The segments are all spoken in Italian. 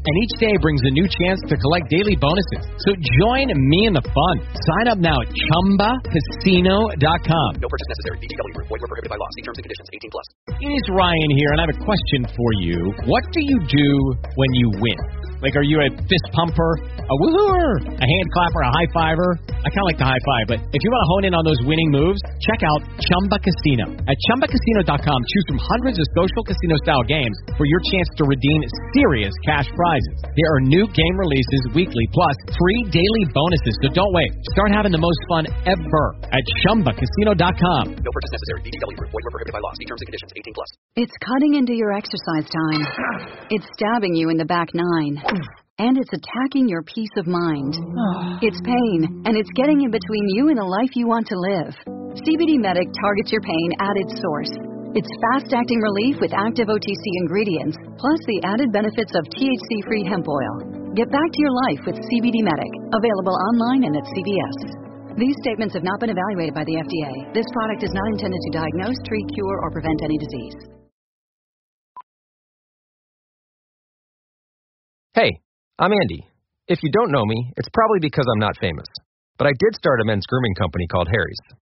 and each day brings a new chance to collect daily bonuses. So join me in the fun. Sign up now at ChumbaCasino.com. No purchase necessary. BGW. Void were prohibited by law. See terms and conditions. 18 plus. It is Ryan here, and I have a question for you. What do you do when you win? Like, are you a fist pumper, a woohooer, a hand clapper, a high fiver? I kind of like the high five, but if you want to hone in on those winning moves, check out Chumba Casino. At ChumbaCasino.com, choose from hundreds of social casino style games for your chance to redeem serious cash prizes. There are new game releases weekly, plus free daily bonuses. So don't wait. Start having the most fun ever at ChumbaCasino.com. No purchase necessary. BGW. Void were prohibited by law. See terms and conditions. 18 plus. It's cutting into your exercise time. It's stabbing you in the back nine. And it's attacking your peace of mind. It's pain, and it's getting in between you and the life you want to live. CBD Medic targets your pain at its source. It's fast acting relief with active OTC ingredients, plus the added benefits of THC free hemp oil. Get back to your life with CBD Medic, available online and at CVS. These statements have not been evaluated by the FDA. This product is not intended to diagnose, treat, cure, or prevent any disease. Hey, I'm Andy. If you don't know me, it's probably because I'm not famous. But I did start a men's grooming company called Harry's.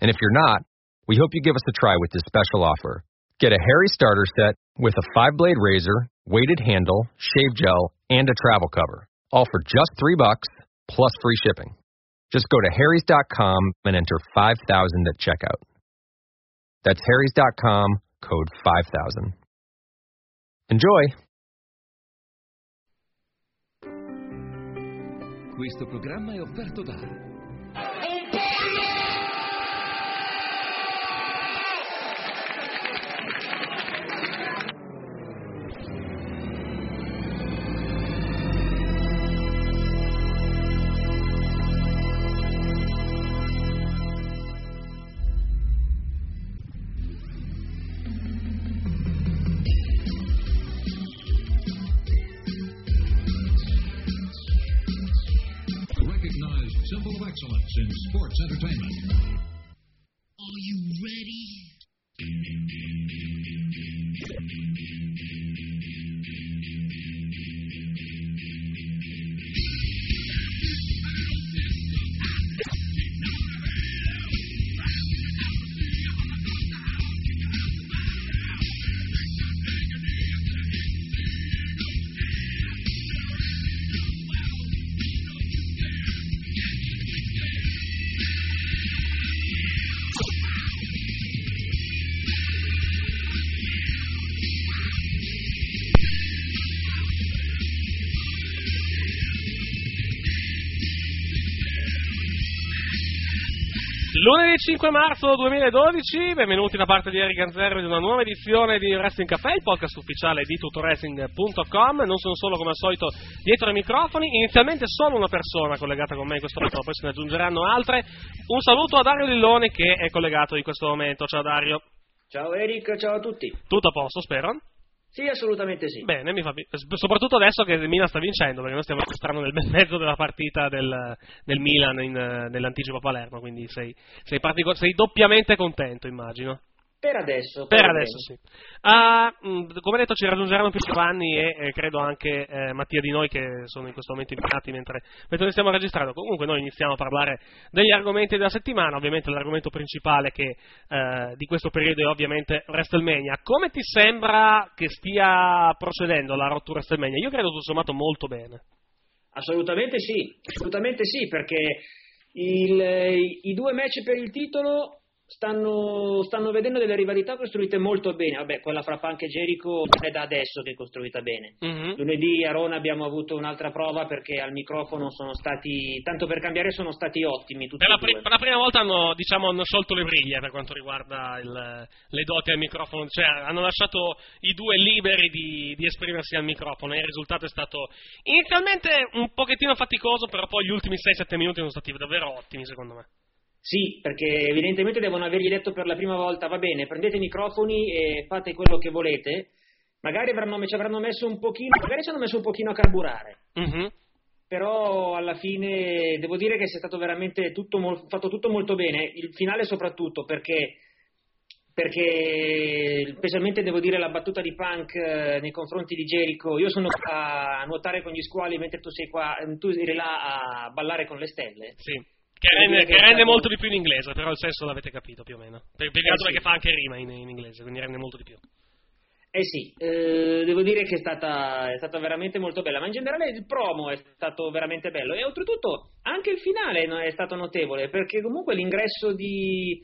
And if you're not, we hope you give us a try with this special offer. Get a Harry starter set with a five blade razor, weighted handle, shave gel, and a travel cover. All for just three bucks plus free shipping. Just go to harrys.com and enter 5000 at checkout. That's harrys.com, code 5000. Enjoy! Questo programma è offerto da entertainment. Are you ready? Lunedì 5 marzo 2012, benvenuti da parte di Eric Ganzerri di una nuova edizione di Wrestling Café, il podcast ufficiale di tutowrestling.com. Non sono solo come al solito dietro ai microfoni, inizialmente solo una persona collegata con me in questo momento, poi se ne aggiungeranno altre. Un saluto a Dario Lilloni che è collegato in questo momento. Ciao Dario. Ciao Eric, ciao a tutti. Tutto a posto, spero? Sì, assolutamente sì. Bene, mi fa soprattutto adesso che il Milan sta vincendo, perché noi stiamo registrando nel bel mezzo della partita del, del Milan in, nell'anticipo a Palermo, quindi sei, sei, sei doppiamente contento, immagino. Per adesso. Per va adesso sì. Ah, mh, come detto ci raggiungeranno più Giovanni e eh, credo anche eh, Mattia di noi che sono in questo momento impegnati mentre, mentre stiamo registrando. Comunque noi iniziamo a parlare degli argomenti della settimana, ovviamente l'argomento principale che, eh, di questo periodo è ovviamente WrestleMania. Come ti sembra che stia procedendo la to WrestleMania? Io credo tutto sommato molto bene. Assolutamente sì, assolutamente sì, perché il- i due match per il titolo stanno, stanno vedendo delle rivalità costruite molto bene. Vabbè, quella fra Punk e Jericho non è da adesso che è costruita bene. Mhm. Lunedì a Rona abbiamo avuto un'altra prova perché al microfono sono stati, tanto per cambiare, sono stati ottimi tutti Per la, pri- per la prima volta hanno, diciamo, hanno sciolto le briglie per quanto riguarda il- le doti al microfono, cioè hanno lasciato i due liberi di, di esprimersi al microfono e il risultato è stato inizialmente un pochettino faticoso, però poi gli ultimi 6-7 minuti sono stati davvero ottimi secondo me. Sì, perché evidentemente devono avergli detto per la prima volta, va bene, prendete i microfoni e fate quello che volete. Magari avranno, ci avranno messo un pochino, magari ci hanno messo un pochino a carburare. Mhm. Però alla fine devo dire che sia stato veramente tutto fatto tutto molto bene, il finale soprattutto perché, perché specialmente devo dire la battuta di Punk eh, nei confronti di Jericho, io sono qua a nuotare con gli squali mentre tu sei qua, tu eri là a ballare con le stelle. Sì. Che rende, che rende molto di più in inglese, però il senso l'avete capito più o meno. Per, che altro sì. perché fa anche rima in, in inglese, quindi rende molto di più. Eh sì, eh, devo dire che è stata, è stata veramente molto bella, ma in generale il promo è stato veramente bello e oltretutto anche il finale è stato notevole perché comunque l'ingresso di,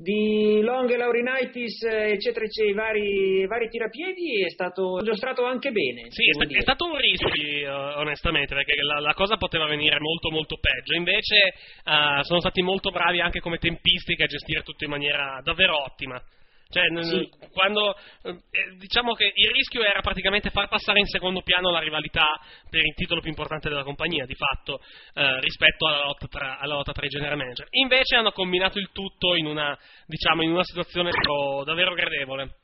di Long e Laurinaitis eh, eccetera eccetera, i vari, vari tirapiedi è stato giostrato anche bene. Sì, è, stato un rischio, eh, onestamente, perché la, la cosa poteva venire molto molto peggio. Invece eh, sono stati molto bravi anche come tempistica a gestire tutto in maniera davvero ottima. Cioè, Sì. quando eh, eh, diciamo che il rischio era praticamente far passare in secondo piano la rivalità per il titolo più importante della compagnia, di fatto, eh, rispetto alla lotta, tra, alla lotta tra i general manager. Invece hanno combinato il tutto in una, diciamo, in una situazione davvero- davvero gradevole.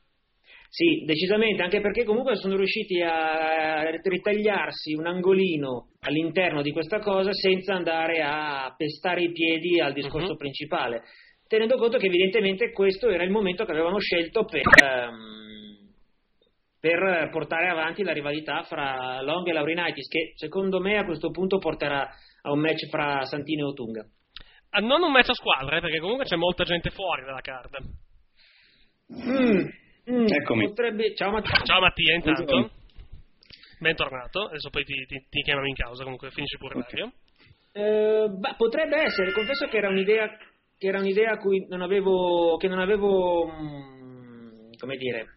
Sì, decisamente, anche perché comunque sono riusciti a ritagliarsi un angolino all'interno di questa cosa senza andare a pestare i piedi al discorso Mhm. principale, tenendo conto che evidentemente questo era il momento che avevano scelto per, ehm, per portare avanti la rivalità fra Long e Laurinaitis, che secondo me a questo punto porterà a un match fra Santino e Otunga. Ah, Non un match a squadre, perché comunque c'è molta gente fuori dalla card. Mm, mm, Eccomi. potrebbe- Ciao Matteo. Ciao Mattia, intanto. Bentornato. Adesso poi ti, ti- ti chiamano in causa, comunque finisci pure Ok. Mario. Eh, bah, potrebbe essere, confesso che era un'idea che era un'idea a cui non avevo che non avevo mm, come dire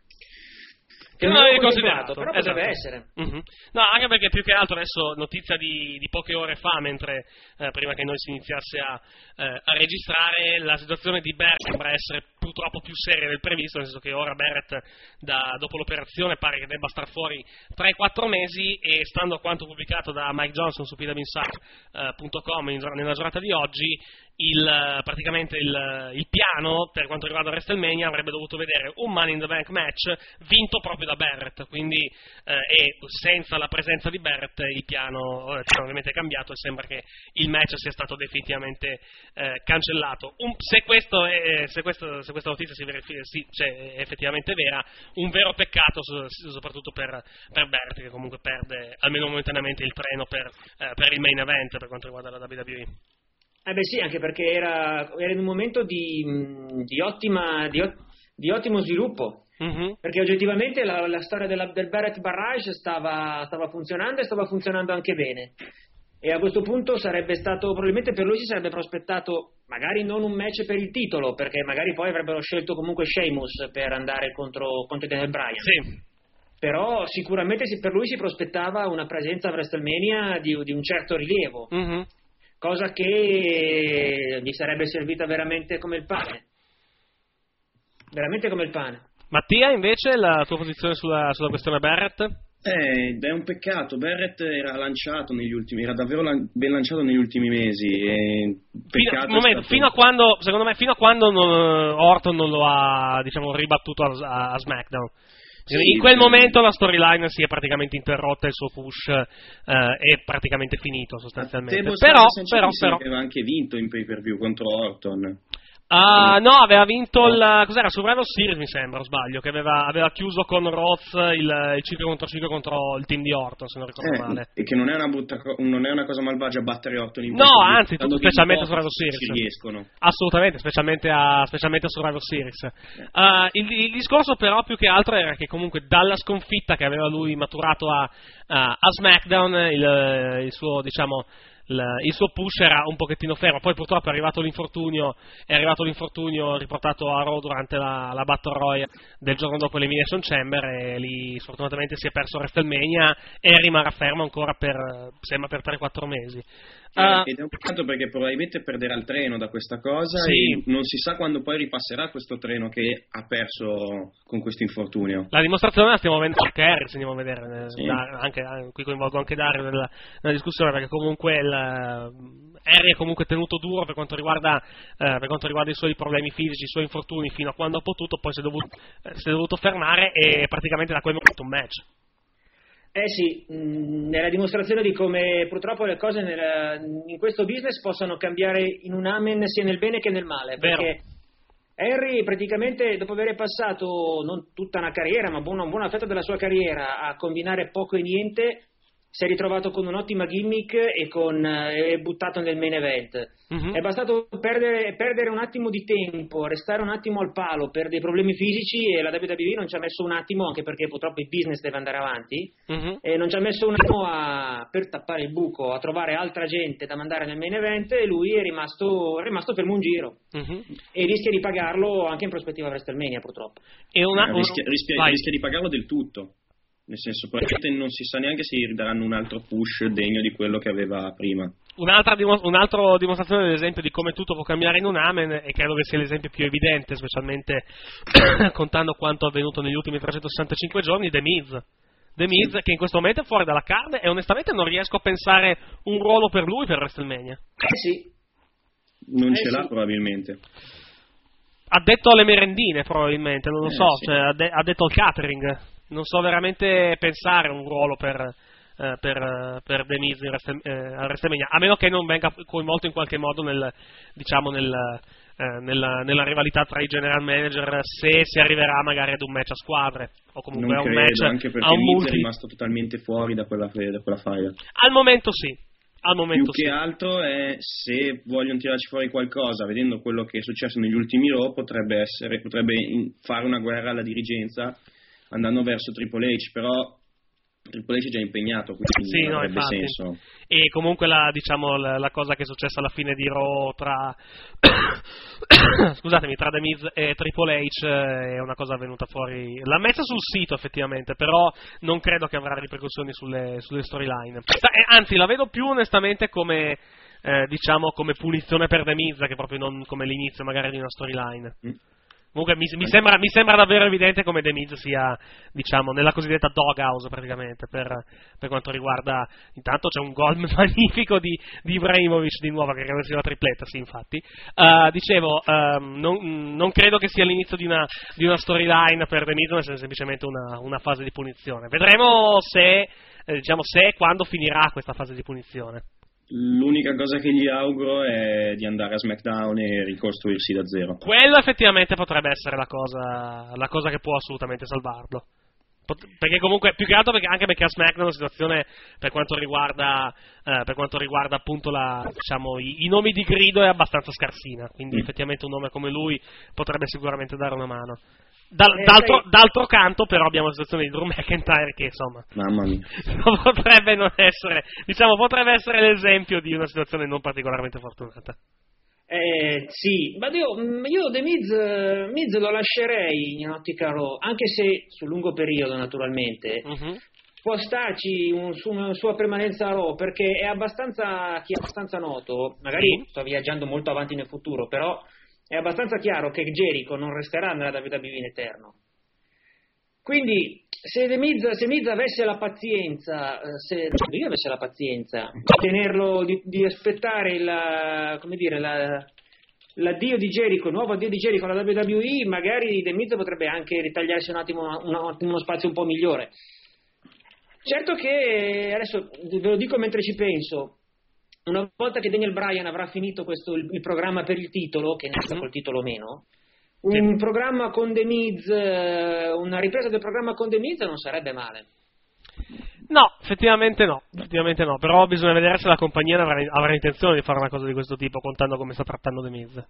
che non non avevi avevo considerato, però potrebbe esatto. essere. Mhm. No, anche perché più che altro adesso notizia di, di poche ore fa, mentre eh, prima che noi si iniziasse a, eh, a registrare, la situazione di Barrett sembra essere purtroppo più seria del previsto, nel senso che ora Barrett da- dopo l'operazione pare che debba star fuori 3-4 mesi e stando a quanto pubblicato da Mike Johnson su pwinsight.com in- nella giornata di oggi, il, eh, praticamente il, il piano per quanto riguarda WrestleMania avrebbe dovuto vedere un Money in the Bank match vinto proprio da Barrett, quindi eh, e senza la presenza di Barrett il piano eh, è ovviamente cambiato e sembra che il match sia stato definitivamente eh, cancellato. Un- se, questo è- se, questo- se questa notizia si verifica, sì, cioè, è effettivamente vera, un vero peccato so- soprattutto per, per Barrett che comunque perde almeno momentaneamente il treno per, eh, per il main event per quanto riguarda la WWE. Eh beh sì, anche perché era, era in un momento di, di ottima di, di ottimo sviluppo. Mhm. Perché oggettivamente la, la storia della- del Barrett Barrage stava, stava funzionando e stava funzionando anche bene. E a questo punto sarebbe stato, probabilmente per lui si sarebbe prospettato magari non un match per il titolo, perché magari poi avrebbero scelto comunque Sheamus per andare contro, contro Daniel Bryan. Sì, Però sicuramente si- per lui si prospettava una presenza a WrestleMania di, di un certo rilievo, Mhm. Cosa che gli sarebbe servita veramente come il pane. Veramente come il pane. Mattia, invece, la tua posizione sulla, sulla questione Barrett? Eh, è un peccato. Barrett era lanciato negli ultimi, era davvero lan- ben lanciato negli ultimi mesi. E Fino, momento, stato- fino a quando, secondo me, fino a quando non- Orton non lo ha, diciamo, ribattuto a, a- a SmackDown. Sì, in quel sì. momento la storyline si è praticamente interrotta e il suo push eh, è praticamente finito sostanzialmente. Però, però, però. aveva anche vinto in pay per view contro Orton. Ah, no, aveva vinto il. Cos'era? Survivor Series, mi sembra, o sbaglio. Che aveva, aveva chiuso con Roth il, il 5 contro 5 contro il team di Orton, se non ricordo Eh, male. e che non è, una brutta non è una cosa malvagia battere Orton in No, anzi, Quando specialmente su Survivor Ci Series. riescono. Assolutamente, specialmente a, specialmente a Survivor Series. Uh, il, il discorso però più che altro era che comunque dalla sconfitta che aveva lui maturato a, a- a SmackDown, il, il suo diciamo il, suo push era un pochettino fermo. Poi purtroppo è arrivato l'infortunio, è arrivato l'infortunio riportato a Raw durante la, la Battle Royale del giorno dopo l'Elimination Chamber e lì sfortunatamente si è perso WrestleMania e rimarrà fermo ancora per, sembra per 3-4 mesi. Uh, ed è un peccato perché probabilmente perderà il treno da questa cosa Sì. e non si sa quando poi ripasserà questo treno che ha perso con questo infortunio. La dimostrazione la stiamo vedendo anche Harris, andiamo a vedere, eh, Sì. da- anche, qui coinvolgo anche Dario nella, nella discussione perché comunque il, Harry è comunque tenuto duro per quanto, riguarda, eh, per quanto riguarda i suoi problemi fisici, i suoi infortuni fino a quando ha potuto, poi si è dovuto, eh, si è dovuto fermare e praticamente da quel momento un match. Eh sì, mh, è la dimostrazione di come purtroppo le cose nel- in questo business possano cambiare in un amen sia nel bene che nel male. Vero. Perché Harry praticamente dopo aver passato non tutta una carriera, ma buona, un buona fetta della sua carriera a combinare poco e niente, si è ritrovato con un'ottima gimmick e con, eh, è buttato nel main event. Mhm. È bastato perdere, perdere un attimo di tempo, restare un attimo al palo per dei problemi fisici e la WWE non ci ha messo un attimo, anche perché purtroppo il business deve andare avanti, Mhm. e non ci ha messo un attimo a- per tappare il buco, a trovare altra gente da mandare nel main event e lui è rimasto, è rimasto fermo un giro Mhm. e rischia di pagarlo anche in prospettiva WrestleMania purtroppo. E una, Eh, rischia, rischia- rischia di pagarlo del tutto. Nel senso, probabilmente non si sa neanche se gli daranno un altro push degno di quello che aveva prima. Un'altra, dimo- un'altra dimostrazione dell'esempio di come tutto può cambiare in un amen e credo che sia l'esempio più evidente, specialmente contando quanto avvenuto negli ultimi 365 giorni, The Miz. The Miz che in questo momento è fuori dalla card e onestamente non riesco a pensare un ruolo per lui per WrestleMania. Eh sì, Non Eh, ce l'ha sì. probabilmente. Ha detto alle merendine probabilmente, non lo Eh, so, sì. cioè, ha, de- ha detto al catering. Non so veramente pensare un ruolo per, eh, per, eh, per Wrestle- eh, a WrestleMania, a meno che non venga coinvolto in qualche modo nel, diciamo nel, eh, nella, nella rivalità tra i general manager se si arriverà magari ad un match a squadre o comunque Non a un credo, match anche perché a un Miz è multi. rimasto totalmente fuori da quella, da quella faida. Al momento sì, al Più momento che sì. altro è se vogliono tirarci fuori qualcosa, vedendo quello che è successo negli ultimi Raw, potrebbe, essere, potrebbe fare una guerra alla dirigenza andando verso Triple H, però Triple H è già impegnato, quindi Sì, non no, senso. E comunque la, diciamo, la, la cosa che è successa alla fine di Raw tra scusatemi, tra The Miz e Triple H eh, è una cosa venuta fuori. L'ha messa sul sito effettivamente, però non credo che avrà ripercussioni sulle, sulle storyline. Eh, Anzi, la vedo più onestamente come eh, diciamo come punizione per The Miz che proprio non come l'inizio magari di una storyline. Mm. Comunque mi, mi sembra, mi sembra davvero evidente come The Miz sia, diciamo, nella cosiddetta doghouse praticamente per, per quanto riguarda. Intanto c'è un gol magnifico di, di Ibrahimovic di nuovo che credo sia una tripletta, sì, infatti. Uh, dicevo, ehm, non, non credo che sia l'inizio di una, di una storyline per The Miz, ma sia semplicemente una, una fase di punizione. Vedremo se, eh, diciamo, se e quando finirà questa fase di punizione. L'unica cosa che gli auguro è di andare a SmackDown e ricostruirsi da zero. Quello effettivamente potrebbe essere la cosa, la cosa che può assolutamente salvarlo. Pot- Perché comunque, più che altro perché, anche perché a SmackDown la situazione per quanto riguarda, eh, per quanto riguarda appunto la, diciamo, i, i nomi di grido è abbastanza scarsina, quindi Mm. effettivamente un nome come lui potrebbe sicuramente dare una mano. Dal- Eh, d'altro, d'altro canto però abbiamo la situazione di Drew McIntyre che insomma Mamma mia. potrebbe non essere, diciamo, potrebbe essere l'esempio di una situazione non particolarmente fortunata. Eh, sì, ma io, mm, io The Miz, eh, Miz lo lascerei in ottica Raw, anche se sul lungo periodo naturalmente. Mhm. Può starci un- su una sua permanenza a Raw perché è abbastanza, chi è abbastanza noto, magari Sì. sto viaggiando molto avanti nel futuro, però è abbastanza chiaro che Jericho non resterà nella WWE in eterno. Quindi, se Miz, se Miz avesse la pazienza, eh, se lui avesse la pazienza di tenerlo, di, di aspettare come dire, la- l'addio di Jericho, il nuovo addio di Jericho alla WWE, magari The Miz potrebbe anche ritagliarsi un attimo una- uno spazio un po' migliore. Certo che, adesso ve lo dico mentre ci penso, una volta che Daniel Bryan avrà finito questo, il, il programma per il titolo, che ne sa col titolo o meno, un programma con The Miz, eh, una ripresa del programma con The Miz non sarebbe male. No, effettivamente no, effettivamente no, però bisogna vedere se la compagnia avrà, avrà intenzione di fare una cosa di questo tipo, contando come sta trattando The Miz.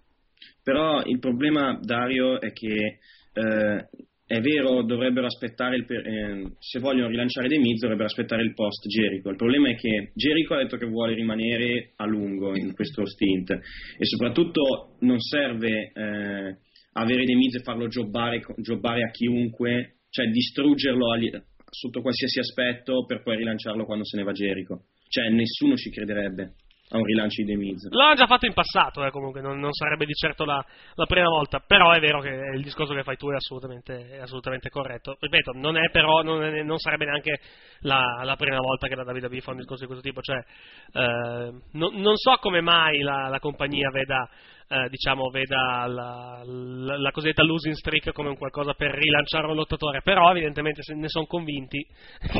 Però il problema, Dario, è che eh, è vero, dovrebbero aspettare, il eh, se vogliono rilanciare The Miz dovrebbero aspettare il post Jericho. Il problema è che Jericho ha detto che vuole rimanere a lungo in questo stint e soprattutto non serve eh, avere The Miz e farlo jobbare, jobbare a chiunque, cioè distruggerlo agli- sotto qualsiasi aspetto per poi rilanciarlo quando se ne va Jericho. Cioè nessuno ci crederebbe a un rilancio di The Miz. Lo hanno già fatto in passato, eh, comunque, non, non sarebbe di certo la, la prima volta, però è vero che il discorso che fai tu è assolutamente, è assolutamente corretto. Ripeto, non è però, non, è- non sarebbe neanche la, la prima volta che la WWE fa un discorso di questo tipo, cioè, eh, non so come mai la, la compagnia veda, eh, diciamo, veda la, la, la cosiddetta losing streak come un qualcosa per rilanciare un lottatore, però evidentemente se ne sono convinti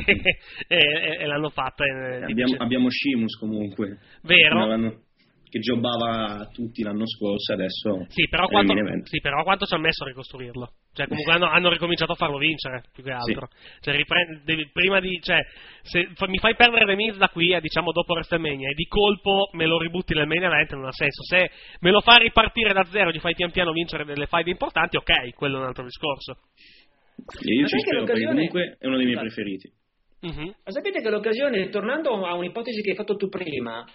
e, e- e l'hanno fatta. e- Abbiamo, abbiamo Sheamus comunque. Vero. Che jobbava tutti l'anno scorso, adesso Sì, però quanto, sì, però quanto ci ha messo a ricostruirlo? Cioè, comunque hanno, hanno ricominciato a farlo vincere, più che altro. Cioè, riprend- devi- prima di, cioè, se fa- mi fai perdere The Miz da qui a, diciamo, dopo WrestleMania e di colpo me lo ributti nel main event, non ha senso. Se me lo fai ripartire da zero, gli fai pian piano vincere delle fight importanti, ok, quello è un altro discorso. E io Ma ci sai che spero perché l'occasione- comunque è uno dei miei preferiti. Mhm. Ma sapete che l'occasione, tornando a un'ipotesi che hai fatto tu prima,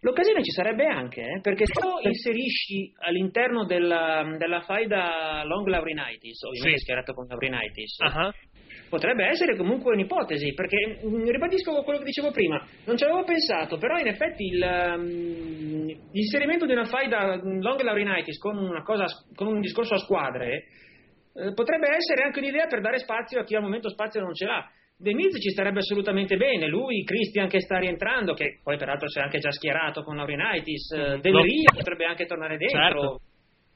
l'occasione ci sarebbe anche, eh, perché se lo inserisci all'interno della, della faida Long Laurinitis, ovviamente Sì. schierato con Laurinitis, Ah, potrebbe essere comunque un'ipotesi, perché mh, ribadisco quello che dicevo prima, non ci avevo pensato, però in effetti il, um, l'inserimento di una faida Long Laurinitis con, una cosa, con un discorso a squadre eh, potrebbe essere anche un'idea per dare spazio a chi al momento spazio non ce l'ha. De Miz ci starebbe assolutamente bene, lui, Christian che sta rientrando, che poi peraltro si è anche già schierato con Laurinitis, eh, Del Lo- Rio potrebbe anche tornare dentro. Certo.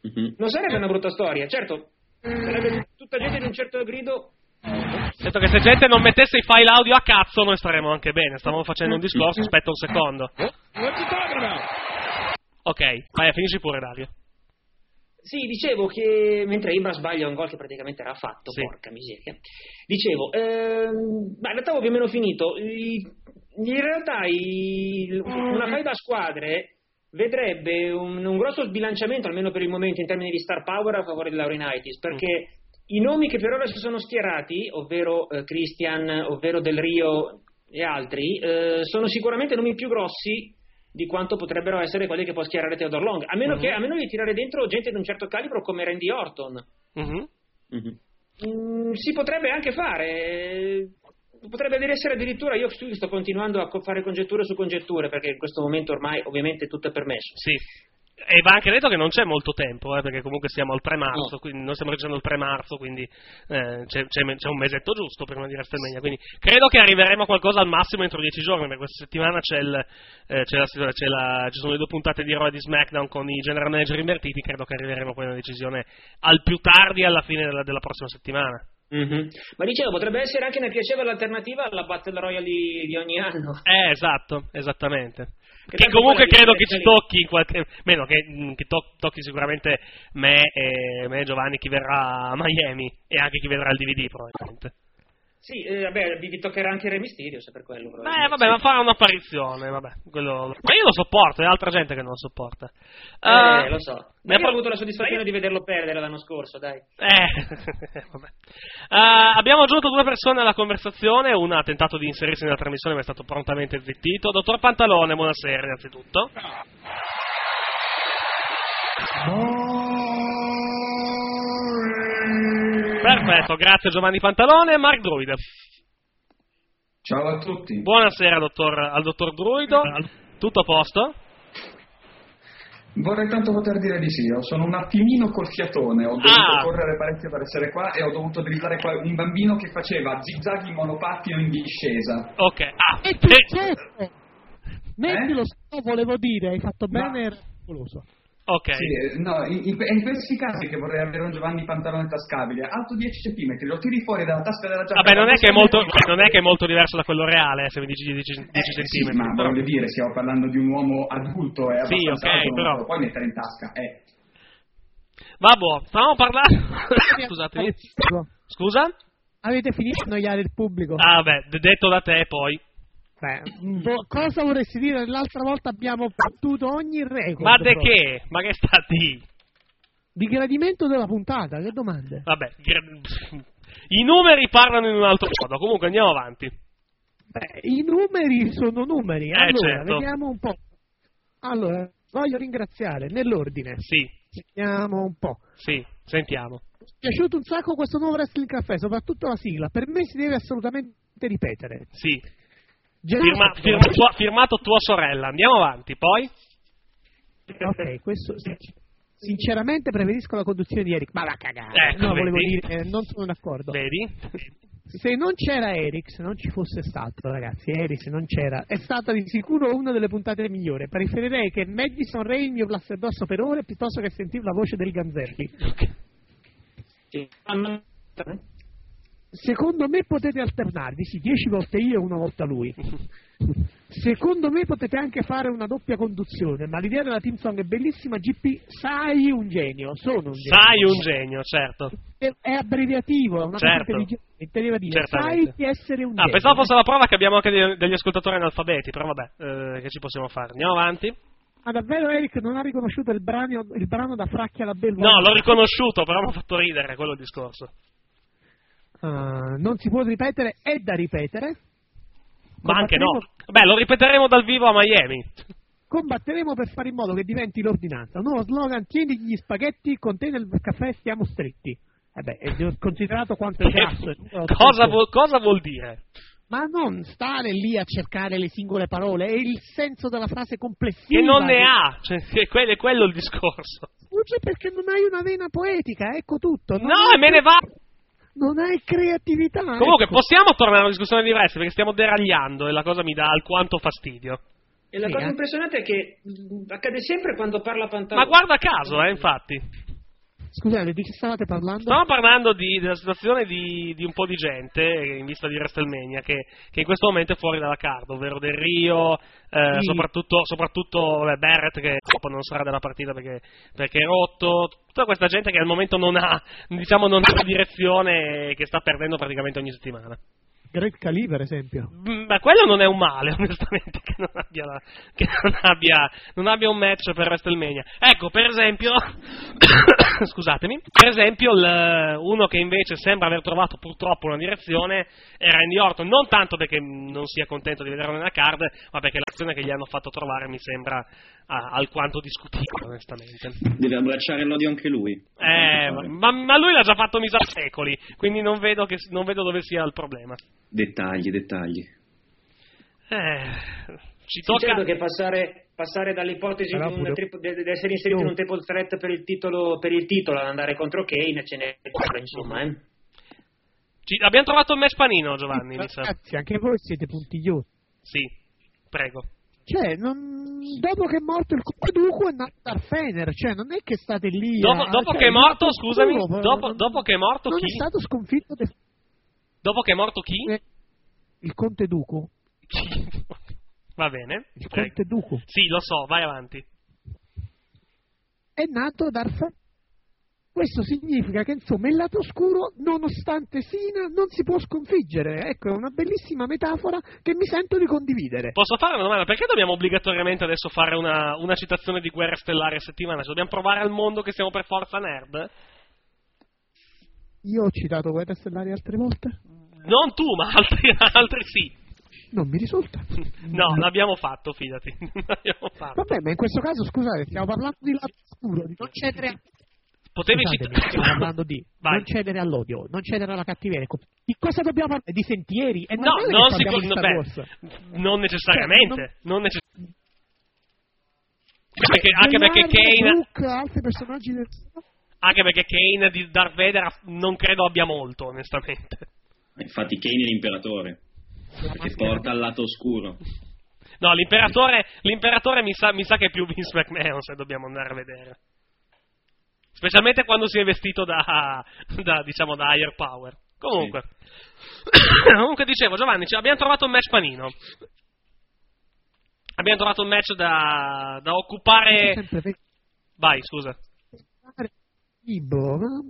Mhm. Non sarebbe una brutta storia, certo, sarebbe tutta gente di un certo grido Detto che se gente non mettesse i file audio a cazzo, noi staremmo anche bene. Stavamo facendo un discorso, aspetta un secondo. Ok, vai, finisci pure, Dario. Sì, dicevo che mentre Ibra sbaglia un gol che praticamente era fatto, Sì. porca miseria. Dicevo, ehm, ma in realtà ho più o meno finito. I- in realtà i- una faida a squadre vedrebbe un, un grosso sbilanciamento, almeno per il momento, in termini di star power a favore di Laurinitis, perché i nomi che per ora si sono schierati, ovvero eh, Christian, ovvero Del Rio e altri, eh, sono sicuramente nomi più grossi di quanto potrebbero essere quelli che può schierare Theodore Long, a meno, Mhm. che, a meno di tirare dentro gente di un certo calibro come Randy Orton. Mhm. Mhm. Mm, si potrebbe anche fare, eh, potrebbe essere addirittura, io sto continuando a fare congetture su congetture, perché in questo momento ormai ovviamente tutto è permesso. Sì. E va anche detto che non c'è molto tempo, eh, perché comunque siamo al 3 marzo, No. quindi noi stiamo registrando il 3 marzo, quindi eh, c'è, c'è- c'è un mesetto giusto prima di WrestleMania, quindi credo che arriveremo a qualcosa al massimo entro 10 giorni, perché questa settimana c'è, il, eh, c'è la, c'è la- ci sono le due puntate di Raw e di SmackDown con i general manager invertiti, credo che arriveremo poi a una decisione al più tardi alla fine della, della prossima settimana. Ma dicevo, potrebbe essere anche una piacevole alternativa alla Battle Royale di, di ogni anno. Eh, esatto, esattamente. Che comunque credo che ci tocchi in qualche meno che, mm, che to- tocchi sicuramente me e, me e Giovanni chi verrà a Miami e anche chi vedrà il DVD probabilmente. Sì, eh, vabbè, vi toccherà anche Re Mysterio, se per quello. Beh, vabbè, ma farà un'apparizione, vabbè. Quello... Ma io lo sopporto, è altra gente che non lo sopporta. Eh, Ah, lo so. ne Ma io ho avuto la soddisfazione di vederlo perdere l'anno scorso, dai. Eh, vabbè. Ah, abbiamo aggiunto due persone alla conversazione, una ha tentato di inserirsi nella trasmissione ma è stato prontamente zittito. Dottor Pantalone, buonasera innanzitutto. Perfetto, grazie Giovanni Pantalone. Mark Druid. Ciao a tutti. Buonasera dottor- al dottor Druido. Tutto a posto? Vorrei tanto poter dire di sì, io sono un attimino col fiatone, ho dovuto Ah. correre parecchio per essere qua e ho dovuto dribblare qua un bambino che faceva zigzag in monopattino in discesa. Ok. Ah, E eh, certo. Mettilo Eh? volevo dire, hai fatto Ma- bene, era pericoloso. Ok. Sì, eh, no, in, in- è in questi casi che vorrei avere un Giovanni pantalone tascabile, alto 10 cm, lo tiri fuori dalla tasca della giacca. Vabbè, non è, che è molto, non è che è molto diverso da quello reale, eh, se mi dici 10, 10 Eh, sì, centimetri. ma però- voglio dire, stiamo parlando di un uomo adulto e Sì, abbastanza ok, alto, però- lo puoi mettere in tasca, eh. Vabbè, stavamo parlando. Scusatemi. Scusa? Avete finito di annoiare il pubblico? Ah, beh, detto da te poi. Beh, vo- cosa vorresti dire? L'altra volta abbiamo battuto ogni record. Ma de proprio. che? Ma che sta di? Di gradimento della puntata, che domande? Vabbè, gra- I numeri parlano in un altro modo. Comunque andiamo avanti. Beh, i numeri sono numeri. Eh, allora, certo. vediamo un po'. Allora, voglio ringraziare nell'ordine. Sì. Vediamo un po'. Sì, sentiamo. Mi è piaciuto un sacco questo nuovo Wrestling Caffè, soprattutto la sigla. Per me si deve assolutamente ripetere. Sì. Firma- firma- tua- firmato tua sorella. Andiamo avanti, poi. Ok, questo sin- sinceramente preferisco la conduzione di Eric. Ma va a cagare. Ecco, no, volevo vedi? dire, eh, non sono d'accordo. Vedi? Se non c'era Eric, se non ci fosse stato, ragazzi, Eric se non c'era, è stata di sicuro una delle puntate migliori. Preferirei che Madison Ray mi urlasse addosso per ore piuttosto che sentire la voce del Ganzelli. Secondo me potete alternarvi, sì, dieci volte io e una volta lui. Secondo me potete anche fare una doppia conduzione, ma l'idea della team song è bellissima. GP, sai un genio, sono un genio. Sai un genio, certo. È, è abbreviativo, è una Certo. cosa intelligente, dire, sai di essere un Ah, genio. pensavo fosse la prova che abbiamo anche degli, degli ascoltatori analfabeti, però vabbè, eh, che ci possiamo fare? Andiamo avanti. Ma davvero Eric non ha riconosciuto il brano, il brano da Fracchia la Belva? No, l'ho riconosciuto, però mi ha fatto ridere, quello discorso. Ah, non si può ripetere, è da ripetere. Ma anche no. Beh, lo ripeteremo dal vivo a Miami. Combatteremo per fare in modo che diventi l'ordinanza. Nuovo slogan, tieni gli spaghetti, con te nel caffè stiamo stretti. Eh beh, è considerato quanto è grasso. è numero cosa, 800. vuol, cosa vuol dire? Ma non stare lì a cercare le singole parole, è il senso della frase complessiva. Che non ne ha, cioè, che quello, è quello il discorso. Scusi perché non hai una vena poetica, ecco tutto. No, e me ne va. Non hai creatività. Comunque, ecco. possiamo tornare alla discussione di wrestling perché stiamo deragliando e la cosa mi dà alquanto fastidio. E la Sì, cosa eh. impressionante è che accade sempre quando parla Pantalone. Ma guarda caso, eh, infatti. Scusate, di che stavate parlando? Stavamo parlando di- della situazione di, di un po' di gente eh, in vista di WrestleMania che, che in questo momento è fuori dalla card, ovvero Del Rio, eh, Sì. soprattutto, soprattutto vabbè, Barrett che dopo non sarà della partita perché, perché è rotto, tutta questa gente che al momento non ha, diciamo, non ha direzione e che sta perdendo praticamente ogni settimana. Great Khali, per esempio. Mm, Ma quello non è un male, onestamente, che non abbia, la- che non abbia, non abbia un match per WrestleMania. Ecco, per esempio, scusatemi, per esempio, il- uno che invece sembra aver trovato purtroppo una direzione è Randy Orton, non tanto perché non sia contento di vederlo nella card, ma perché l'azione che gli hanno fatto trovare mi sembra ah, alquanto discutibile, onestamente. Deve abbracciare l'odio anche lui. Eh, ma, ma lui l'ha già fatto misa secoli, quindi non vedo, che- non vedo dove sia il problema. Dettagli, dettagli. Eh, ci Sì, tocca... certo che passare, passare dall'ipotesi Però di, de- essere inserito in un triple threat per il titolo, per il titolo ad andare contro Kane ce n'è quattro, insomma. Eh. Ci- abbiamo trovato il match panino, Giovanni, mi sa. Ragazzi, anche voi siete puntigliosi. Sì, prego. Cioè, non- dopo che è morto il Duco è nato Darth Fener, cioè non è che state lì Dopo, a- dopo cioè, che è morto, scusami, dopo, non- dopo che è morto non chi? è stato sconfitto de- Dopo che è morto chi? eh, il Conte Duco. Va bene. Il. Conte Duco. Sì, lo so, vai avanti. È nato Darth Fener. Questo significa che insomma il lato oscuro, nonostante Sina, non si può sconfiggere. Ecco, è una bellissima metafora che mi sento di condividere. Posso fare una domanda? Perché dobbiamo obbligatoriamente adesso fare una, una citazione di Guerre Stellari a settimana? Cioè, dobbiamo provare al mondo che siamo per forza nerd? Io ho citato Guerra Stellari altre volte? Non tu, ma altri, altri sì. Non mi risulta. No, l'abbiamo fatto, fidati. L'abbiamo fatto. Vabbè, ma in questo caso, scusate, stiamo parlando di lato oscuro, di non cedere a... Potevi Scusatemi, citare... stiamo parlando di Vai. non cedere all'odio, non cedere alla cattiveria. Di cosa dobbiamo parlare? Di sentieri? È No, non, che si Star beh, non necessariamente. Cioè, non necess- perché, anche perché Kane, Luke, altri personaggi del... anche perché Kane di Darth Vader non credo abbia molto, onestamente. Infatti Kane è l'imperatore. Che porta al lato oscuro. No, l'imperatore, l'imperatore mi, sa, mi sa che è più Vince McMahon se dobbiamo andare a vedere. Specialmente quando si è vestito da, da diciamo, da higher power. Comunque. Comunque dicevo, Giovanni, ci- abbiamo trovato un match panino. Abbiamo trovato un match da, da occupare... Vai, scusa. cibo, ma-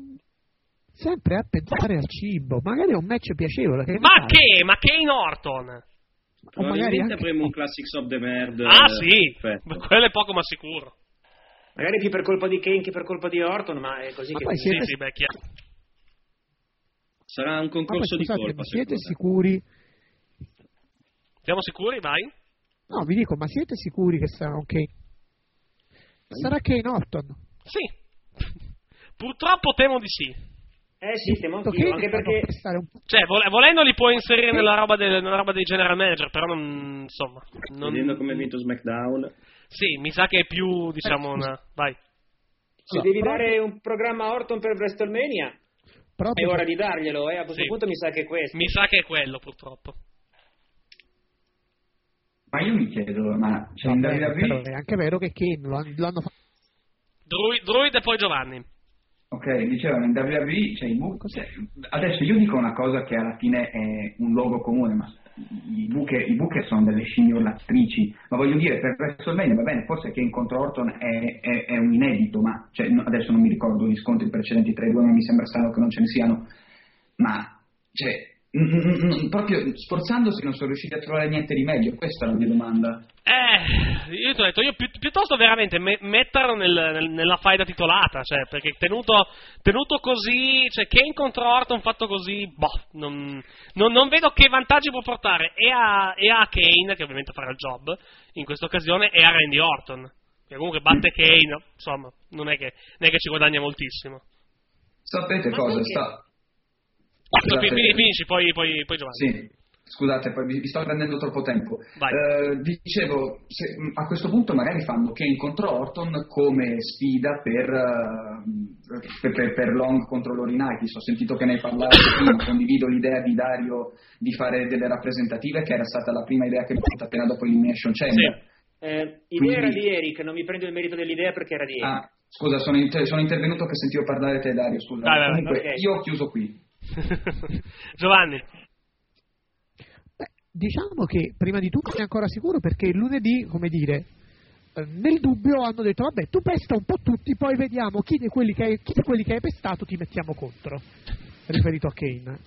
sempre a pensare al cibo. Magari è un match piacevole. Che Ma che? Ma Kane Orton? O magari Probabilmente anche... avremo un Classics of the Merd. Ah eh, sì, perfetto. quello è poco ma sicuro. Magari più per colpa di Kane che per colpa di Orton, ma è così Ma che poi Sì, Siete- sì, beh. Sarà un concorso di scusate, colpa. ma siete sicuri? Siamo sicuri? Vai. No, vi dico, ma siete sicuri che sarà un Kane? Sarà Kane Orton? Sì. Purtroppo temo di sì. Eh sì, temo anch'io, anche perché... Cioè, vol- volendo li puoi inserire nella roba, del- nella roba dei general manager, però non, insomma... Non... Vedendo come ha vinto SmackDown. Sì, mi sa che è più, diciamo, una... Vai. Se Allora, devi proprio- dare un programma a Orton per WrestleMania, è Proprio ora di darglielo, eh. A questo Sì. punto mi sa che è questo. Mi sa che è quello, purtroppo. Ma io mi chiedo, ma c'è in Vabbè, WWE... è anche vero che Kane lo, lo hanno fatto. Druid, Druid e poi Giovanni. Ok, dicevano in WWE c'è i cioè, adesso io dico una cosa che alla fine è un logo comune, ma i buche, i buche sono delle scimmie urlatrici. Ma voglio dire, per WrestleMania va bene, forse che incontro Orton è, è- è un inedito, ma cioè, adesso non mi ricordo gli scontri precedenti tra i due, ma mi sembra strano che non ce ne siano. Ma, cioè, mm, mm, mm, proprio sforzandosi non sono riusciti a trovare niente di meglio. Questa è la mia domanda. Eh, io ti ho detto, io pi- piuttosto veramente me- metterlo nel- nel- nella faida titolata, cioè, perché tenuto, tenuto così, cioè, Kane contro Orton fatto così, boh, non, non- non vedo che vantaggi può portare e a, e a Kane, che ovviamente farà il job in questa occasione, e a Randy Orton, che comunque batte Kane, insomma, non è che, non è che ci guadagna moltissimo. Sapete Ma cosa? Sta... Fi- Scusate. fin- Finisci, poi, poi, poi Giovanni. Sì, scusate, poi vi sto prendendo troppo tempo. Eh, dicevo, se- mh, a questo punto magari fanno Kane contro Orton come sfida per, eh, per, per- per Long contro Laurinaitis. Ho sentito che ne parlare prima, condivido l'idea di Dario di fare delle rappresentative, che era stata la prima idea che mi è venuta appena dopo l'Elimination Chamber. Eh, idea era di Eric, non mi prendo il merito dell'idea perché era di Eric. Ah, scusa, sono, inter- sono intervenuto che sentivo parlare te Dario, scusa. Vai. Comunque, Ok. io ho chiuso qui. Giovanni. Beh, diciamo che prima di tutto è ancora sicuro perché lunedì, come dire, eh, nel dubbio hanno detto vabbè tu pesta un po' tutti, poi vediamo chi di quelli che hai, chi di quelli che hai pestato ti mettiamo contro. Riferito a Kane.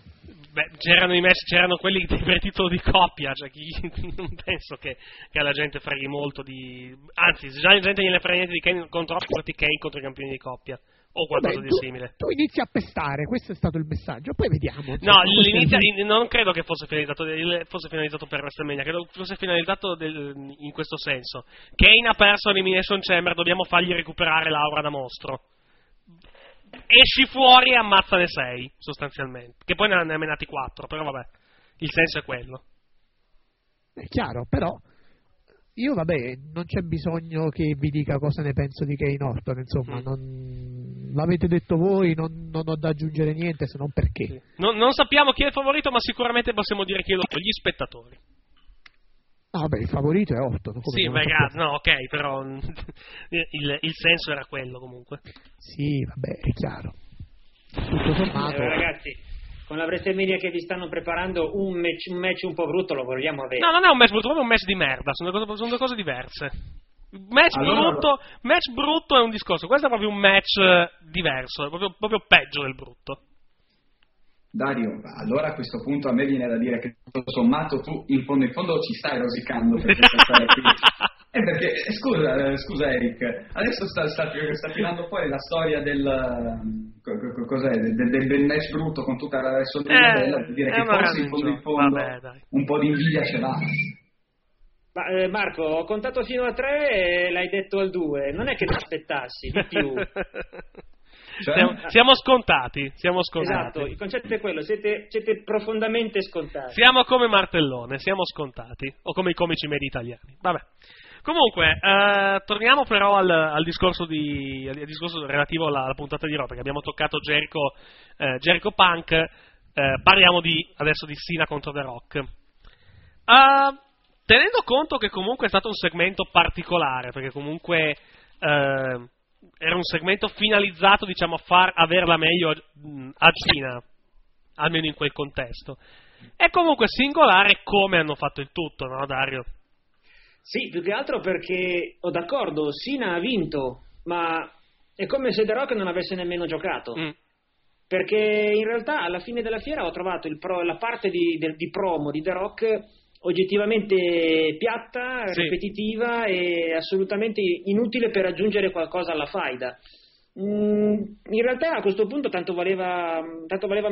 Beh, c'erano i match, c'erano quelli per titolo di coppia, cioè chi, non penso che, che alla gente freghi molto di... Anzi, se già la gente gliene frega niente di Kane contro Kane contro i campioni di coppia, o qualcosa Vabbè, di tu, simile. tu inizi a pestare, questo è stato il messaggio, poi vediamo. No, Questo è l'inizia- il- in- non credo che fosse finalizzato, fosse finalizzato per WrestleMania, credo fosse finalizzato del- in questo senso. Kane ha perso l'Elimination Chamber, dobbiamo fargli recuperare l'aura da mostro. Esci fuori e ammazzane 6, sostanzialmente. Che poi ne ha ne ha menati 4, però vabbè, il senso è quello. È chiaro, però io vabbè, non c'è bisogno che vi dica cosa ne penso di Kane Orton, insomma, Mm. non- l'avete detto voi, non, non ho da aggiungere niente se non perché. Non, non sappiamo chi è il favorito, ma sicuramente possiamo dire chi lo gli spettatori. Ah, vabbè, il favorito è Orton. Sì, beh, grazie, sappiamo. no, ok, però il, il senso era quello comunque. Sì, vabbè, è chiaro. Tutto sommato, Eh, ragazzi, con la WrestleMania che vi stanno preparando, un match, un match un po' brutto lo vogliamo avere. No, non è un match brutto, è un match di merda, sono due cose, sono due cose diverse. Match, Allora- brutto, match brutto è un discorso, questo è proprio un match eh, diverso, è proprio, proprio peggio del brutto. Dario, allora a questo punto a me viene da dire che tutto sommato tu in fondo in fondo ci stai rosicando per questa storia qui. Eh, perché, eh, scusa, eh, scusa Eric, adesso sta, sta, sta tirando fuori la storia del, co- co- cos'è, del, del, del match brutto con tutta la solidità Eh, bella, per dire che forse in fondo in fondo Vabbè, un po' di invidia ce l'ha. Ma, eh, Marco, ho contato fino a tre e l'hai detto al due. Non è che ti aspettassi di più. Cioè? siamo, siamo scontati, siamo scontati. esatto, il concetto è quello, siete, siete profondamente scontati. Siamo come Martellone, siamo scontati, o come i comici medi italiani. Vabbè. Comunque, eh, torniamo però al, al discorso, di, al discorso relativo alla, alla puntata di Raw, perché abbiamo toccato Jericho, eh, Jericho Punk, eh, parliamo di, adesso di Sina contro The Rock. Eh, tenendo conto che comunque è stato un segmento particolare, perché comunque eh, era un segmento finalizzato diciamo, a far averla meglio a Cina, almeno in quel contesto. È comunque singolare come hanno fatto il tutto, no Dario? Sì, più che altro perché, ho d'accordo, Sina ha vinto, ma è come se The Rock non avesse nemmeno giocato. Mm. Perché in realtà alla fine della fiera ho trovato il pro- la parte di, del- di promo di The Rock oggettivamente piatta, Sì. ripetitiva e assolutamente inutile per aggiungere qualcosa alla faida. Mm, in realtà a questo punto tanto valeva, tanto valeva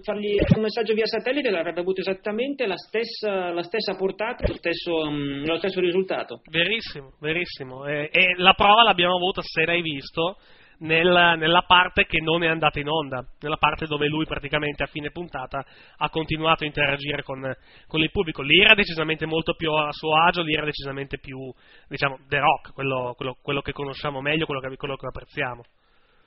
fargli un messaggio via satellite l'avrebbe avuto esattamente la stessa, la stessa portata lo stesso, mm, lo stesso risultato Verissimo, verissimo. E, e la prova l'abbiamo avuta, se l'hai visto, nel- nella parte che non è andata in onda, nella parte dove lui praticamente a fine puntata ha continuato a interagire con, con il pubblico. Lì era decisamente molto più a suo agio, lì era decisamente più, diciamo, The Rock, quello, quello- quello che conosciamo meglio, quello che, quello che apprezziamo.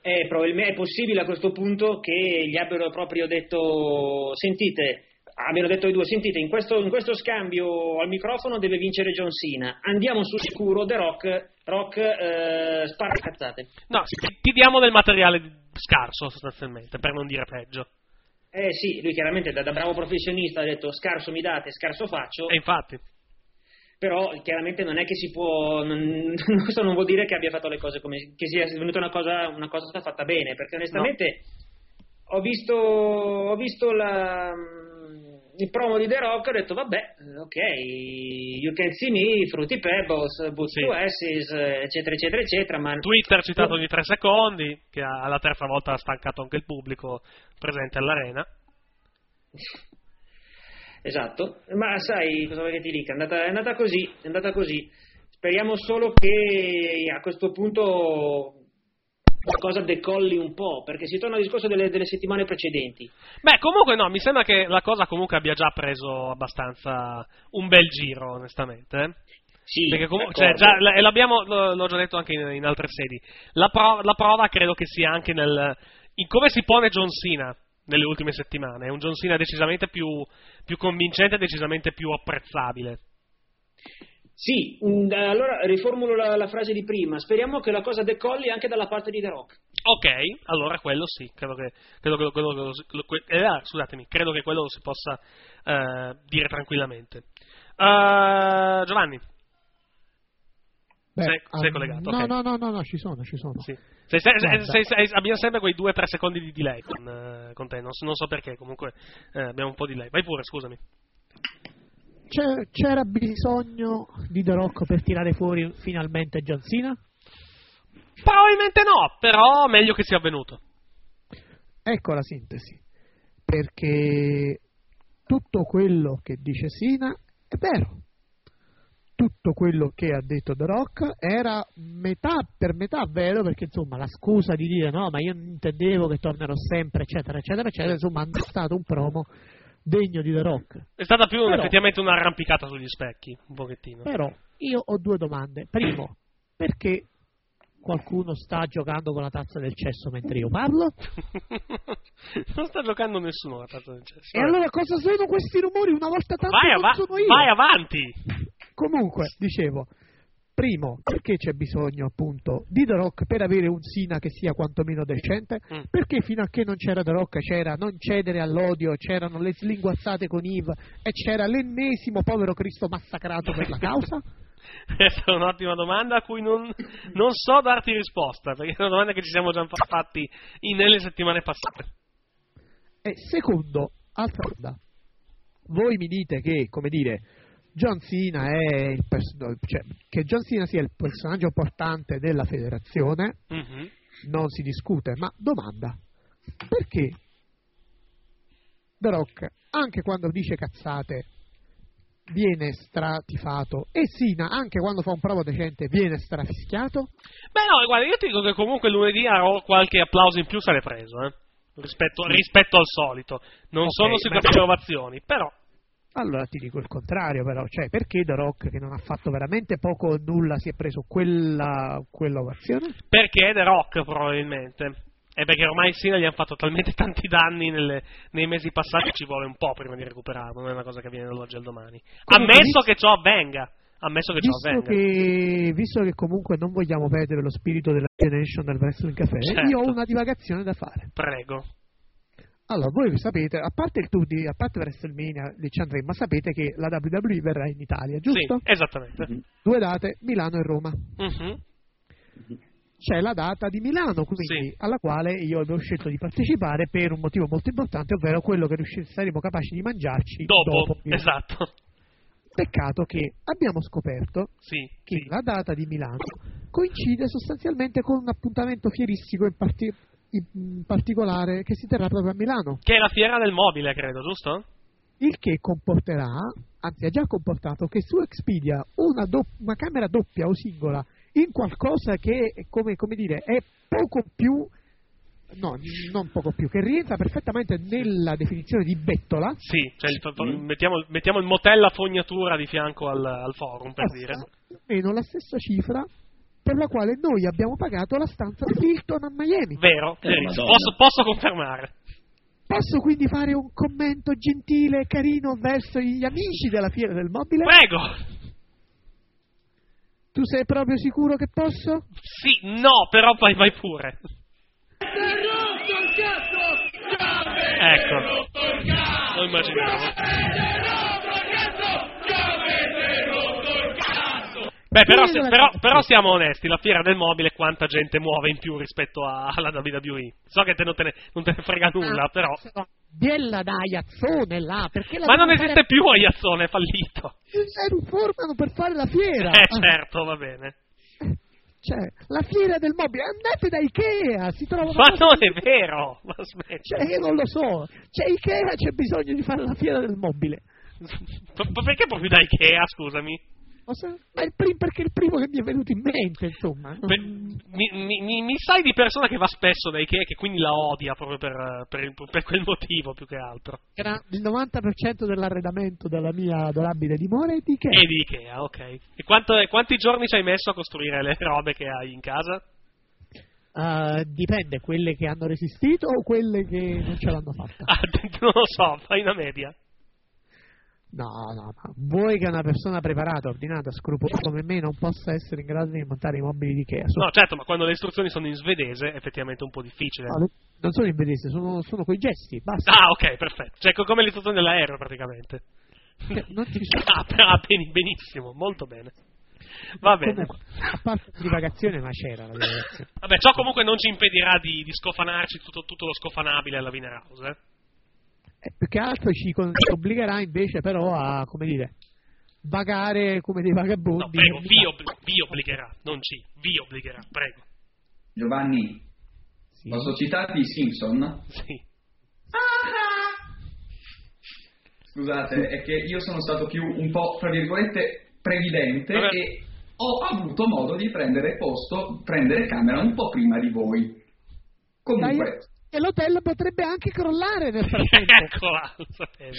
È, è possibile a questo punto che gli abbiano proprio detto sentite abbiano detto ai due sentite in questo, in questo scambio al microfono deve vincere John Cena andiamo sul sicuro The Rock Rock eh, spara cazzate No, ti, ti diamo del materiale scarso sostanzialmente, per non dire peggio. Eh sì, lui chiaramente da, da bravo professionista ha detto scarso mi date, scarso faccio. E infatti. Però chiaramente non è che si può, non, questo non vuol dire che abbia fatto le cose come, che sia venuta una cosa, una cosa fatta bene, perché onestamente ho visto, ho visto la, il promo di The Rock, ho detto vabbè, ok, you can see me, Fruity Pebbles, Boots to Asses, eccetera, eccetera, eccetera, ma... Twitter citato ogni tre secondi, che alla terza volta ha stancato anche il pubblico presente all'arena. Esatto, ma sai cosa vuoi che ti dica? È andata, è andata così, è andata così. Speriamo solo che a questo punto qualcosa decolli un po', perché si torna al discorso delle, delle settimane precedenti. Beh, comunque no, mi sembra che la cosa comunque abbia già preso abbastanza un bel giro, onestamente. eh. Sì, Perché comunque, cioè, già, e l'abbiamo, l'ho già detto anche in, in altre sedi. La, pro- la prova credo che sia anche nel, in come si pone John Cena nelle ultime settimane. È un John Cena decisamente più, più convincente, decisamente più apprezzabile. Sì, mm, allora riformulo la, la frase di prima. Speriamo che la cosa decolli anche dalla parte di The Rock. Ok, allora quello sì, credo che, credo che- quello- quello- quello- que- eh, ah, scusatemi, credo che quello lo si possa eh, dire tranquillamente. Eh, Giovanni, Beh, sei, sei ah, collegato? No, ok. no, no, no, no, ci sono, ci sono. Sì. Sei- sei- sei- abbiamo sempre quei 2-3 secondi di delay con, eh, con te, non so, non so perché, comunque eh, abbiamo un po' di delay. Vai pure, scusami. C'è- c'era bisogno di The Rock per tirare fuori finalmente John Cena? Probabilmente no, però meglio che sia avvenuto. Ecco la sintesi. Perché tutto quello che dice Sina è vero. Tutto quello che ha detto The Rock era metà per metà vero, perché insomma la scusa di dire no, ma io non intendevo che tornerò sempre, eccetera, eccetera, eccetera, insomma è stato un promo degno di The Rock. È stata più Però- effettivamente un'arrampicata sugli specchi, un pochettino. Però io ho due domande. Primo, perché qualcuno sta giocando con la tazza del cesso mentre io parlo? non sta giocando nessuno la tazza del cesso. E allora cosa sono questi rumori una volta tanto vai, io? vai avanti! Comunque, dicevo, primo, perché c'è bisogno appunto di The Rock per avere un Sina che sia quantomeno decente? Mm. Perché fino a che non c'era The Rock c'era non cedere all'odio, c'erano le slinguazzate con Eve e c'era l'ennesimo povero Cristo massacrato per la causa? Questa è un'ottima domanda a cui non, non so darti risposta, perché è una domanda che ci siamo già fatti in- nelle settimane passate. E secondo, altra domanda. Voi mi dite che, come dire, John Cena è il pers- cioè, che John Cena sia il personaggio portante della federazione, Mhm. non si discute, ma domanda, perché The Rock, anche quando dice cazzate, viene stratifato e Cena, anche quando fa un provo decente, viene strafischiato? Beh, no, guarda, io ti dico che comunque lunedì avrò qualche applauso in più l'è preso, eh, rispetto, rispetto al solito. Non Ok, sono sicuramente ma- ovazioni, però. Allora ti dico il contrario, però, cioè perché The Rock, che non ha fatto veramente poco o nulla, si è preso quella, quella ovazione? Perché è The Rock, probabilmente. E perché ormai Sina gli hanno fatto talmente tanti danni nelle- nei mesi passati, ci vuole un po' prima di recuperarlo. Non è una cosa che avviene dall'oggi al domani. Comunque, Ammesso vis- che ciò avvenga. Ammesso che ciò Visto avvenga. che, visto che comunque non vogliamo perdere lo spirito della Generation del Wrestling Café, Certo. io ho una divagazione da fare. Prego. Allora, voi sapete, a parte il tour di, a parte WrestleMania, lì ci andremo, ma sapete che la WWE verrà in Italia, giusto? Sì, esattamente. Due date, Milano e Roma. Mhm. C'è la data di Milano, quindi alla quale io avevo scelto di partecipare per un motivo molto importante, ovvero quello che riusci- saremo capaci di mangiarci Dopo, Milano. esatto. Peccato che abbiamo scoperto Sì, che la data di Milano coincide sostanzialmente con un appuntamento fieristico in, parti- in particolare che si terrà proprio a Milano. Che è la fiera del mobile, credo, giusto? Il che comporterà, anzi ha già comportato, che su Expedia una, do- una camera doppia o singola in qualcosa che, come, come dire, è poco più, no, non poco più, che rientra perfettamente nella definizione di bettola, Sì, cioè il- mettiamo, mettiamo il motel a fognatura di fianco al, al forum, per dire. costa più o meno la stessa cifra per la quale noi abbiamo pagato la stanza Hilton a Miami. Vero, Eh, posso, posso confermare. Posso quindi fare un commento gentile e carino verso gli amici della Fiera del Mobile? Prego! Tu sei proprio sicuro che posso? Sì, no, però vai, vai pure. Ecco. Lo immaginavo. Beh, però, se- però, però siamo onesti, la fiera del mobile quanta gente muove in più rispetto a- alla WWE. So che te non te ne, non te ne frega nulla, però... Biella da Iazzone là, perché la Ma non esiste fare- più Aiazzone, è fallito. Eh, formano per fare la fiera. Eh, Ah, certo, va bene. Cioè, la fiera del mobile, andate da Ikea, si trovano... Ma non è vero! Ma. Cioè, io non lo so, c'è Ikea, c'è bisogno di fare la fiera del mobile. Ma perché proprio da Ikea, scusami? Ma è il prim- perché è il primo che mi è venuto in mente, insomma. Per- mi, mi- mi- sai di persona che va spesso da Ikea e che quindi la odia proprio per, per per quel motivo più che altro. Era il 90% dell'arredamento della mia adorabile dimora è di Ikea. E di Ikea, ok. E quanto- quanti giorni ci hai messo a costruire le robe che hai in casa? Ah, dipende, quelle che hanno resistito o quelle che non ce l'hanno fatta. Ah, non lo so, fai una media. No, no, no. Vuoi che una persona preparata, ordinata, scrupolosa come me non possa essere in grado di montare i mobili di Ikea? Sono- No, certo, ma quando le istruzioni sono in svedese è effettivamente un po' difficile. no, le- non sono in vedese, sono, sono quei gesti, basta. Ah, ok, perfetto. Cioè, co- come le istruzioni dell'aereo praticamente. Che non ti Ah, ah, benissimo, molto bene. Va bene. Comunque, a parte la divagazione, ma c'era la divagazione. Vabbè, ciò comunque non ci impedirà di, di scofanarci tutto, tutto lo scofanabile alla Wiener House, eh? E più che altro ci con- ci obbligherà invece però a, come dire, vagare come dei vagabondi. No, prego, vi, ob- vi obbligherà, non ci, vi obbligherà, prego. Giovanni, Sì. posso citarti i Simpson? Sì. Scusate, è che io sono stato più un po', tra virgolette, previdente Vabbè. e ho avuto modo di prendere posto, prendere camera un po' prima di voi. Comunque, Dai, E l'hotel potrebbe anche crollare nel frattempo. Eccola,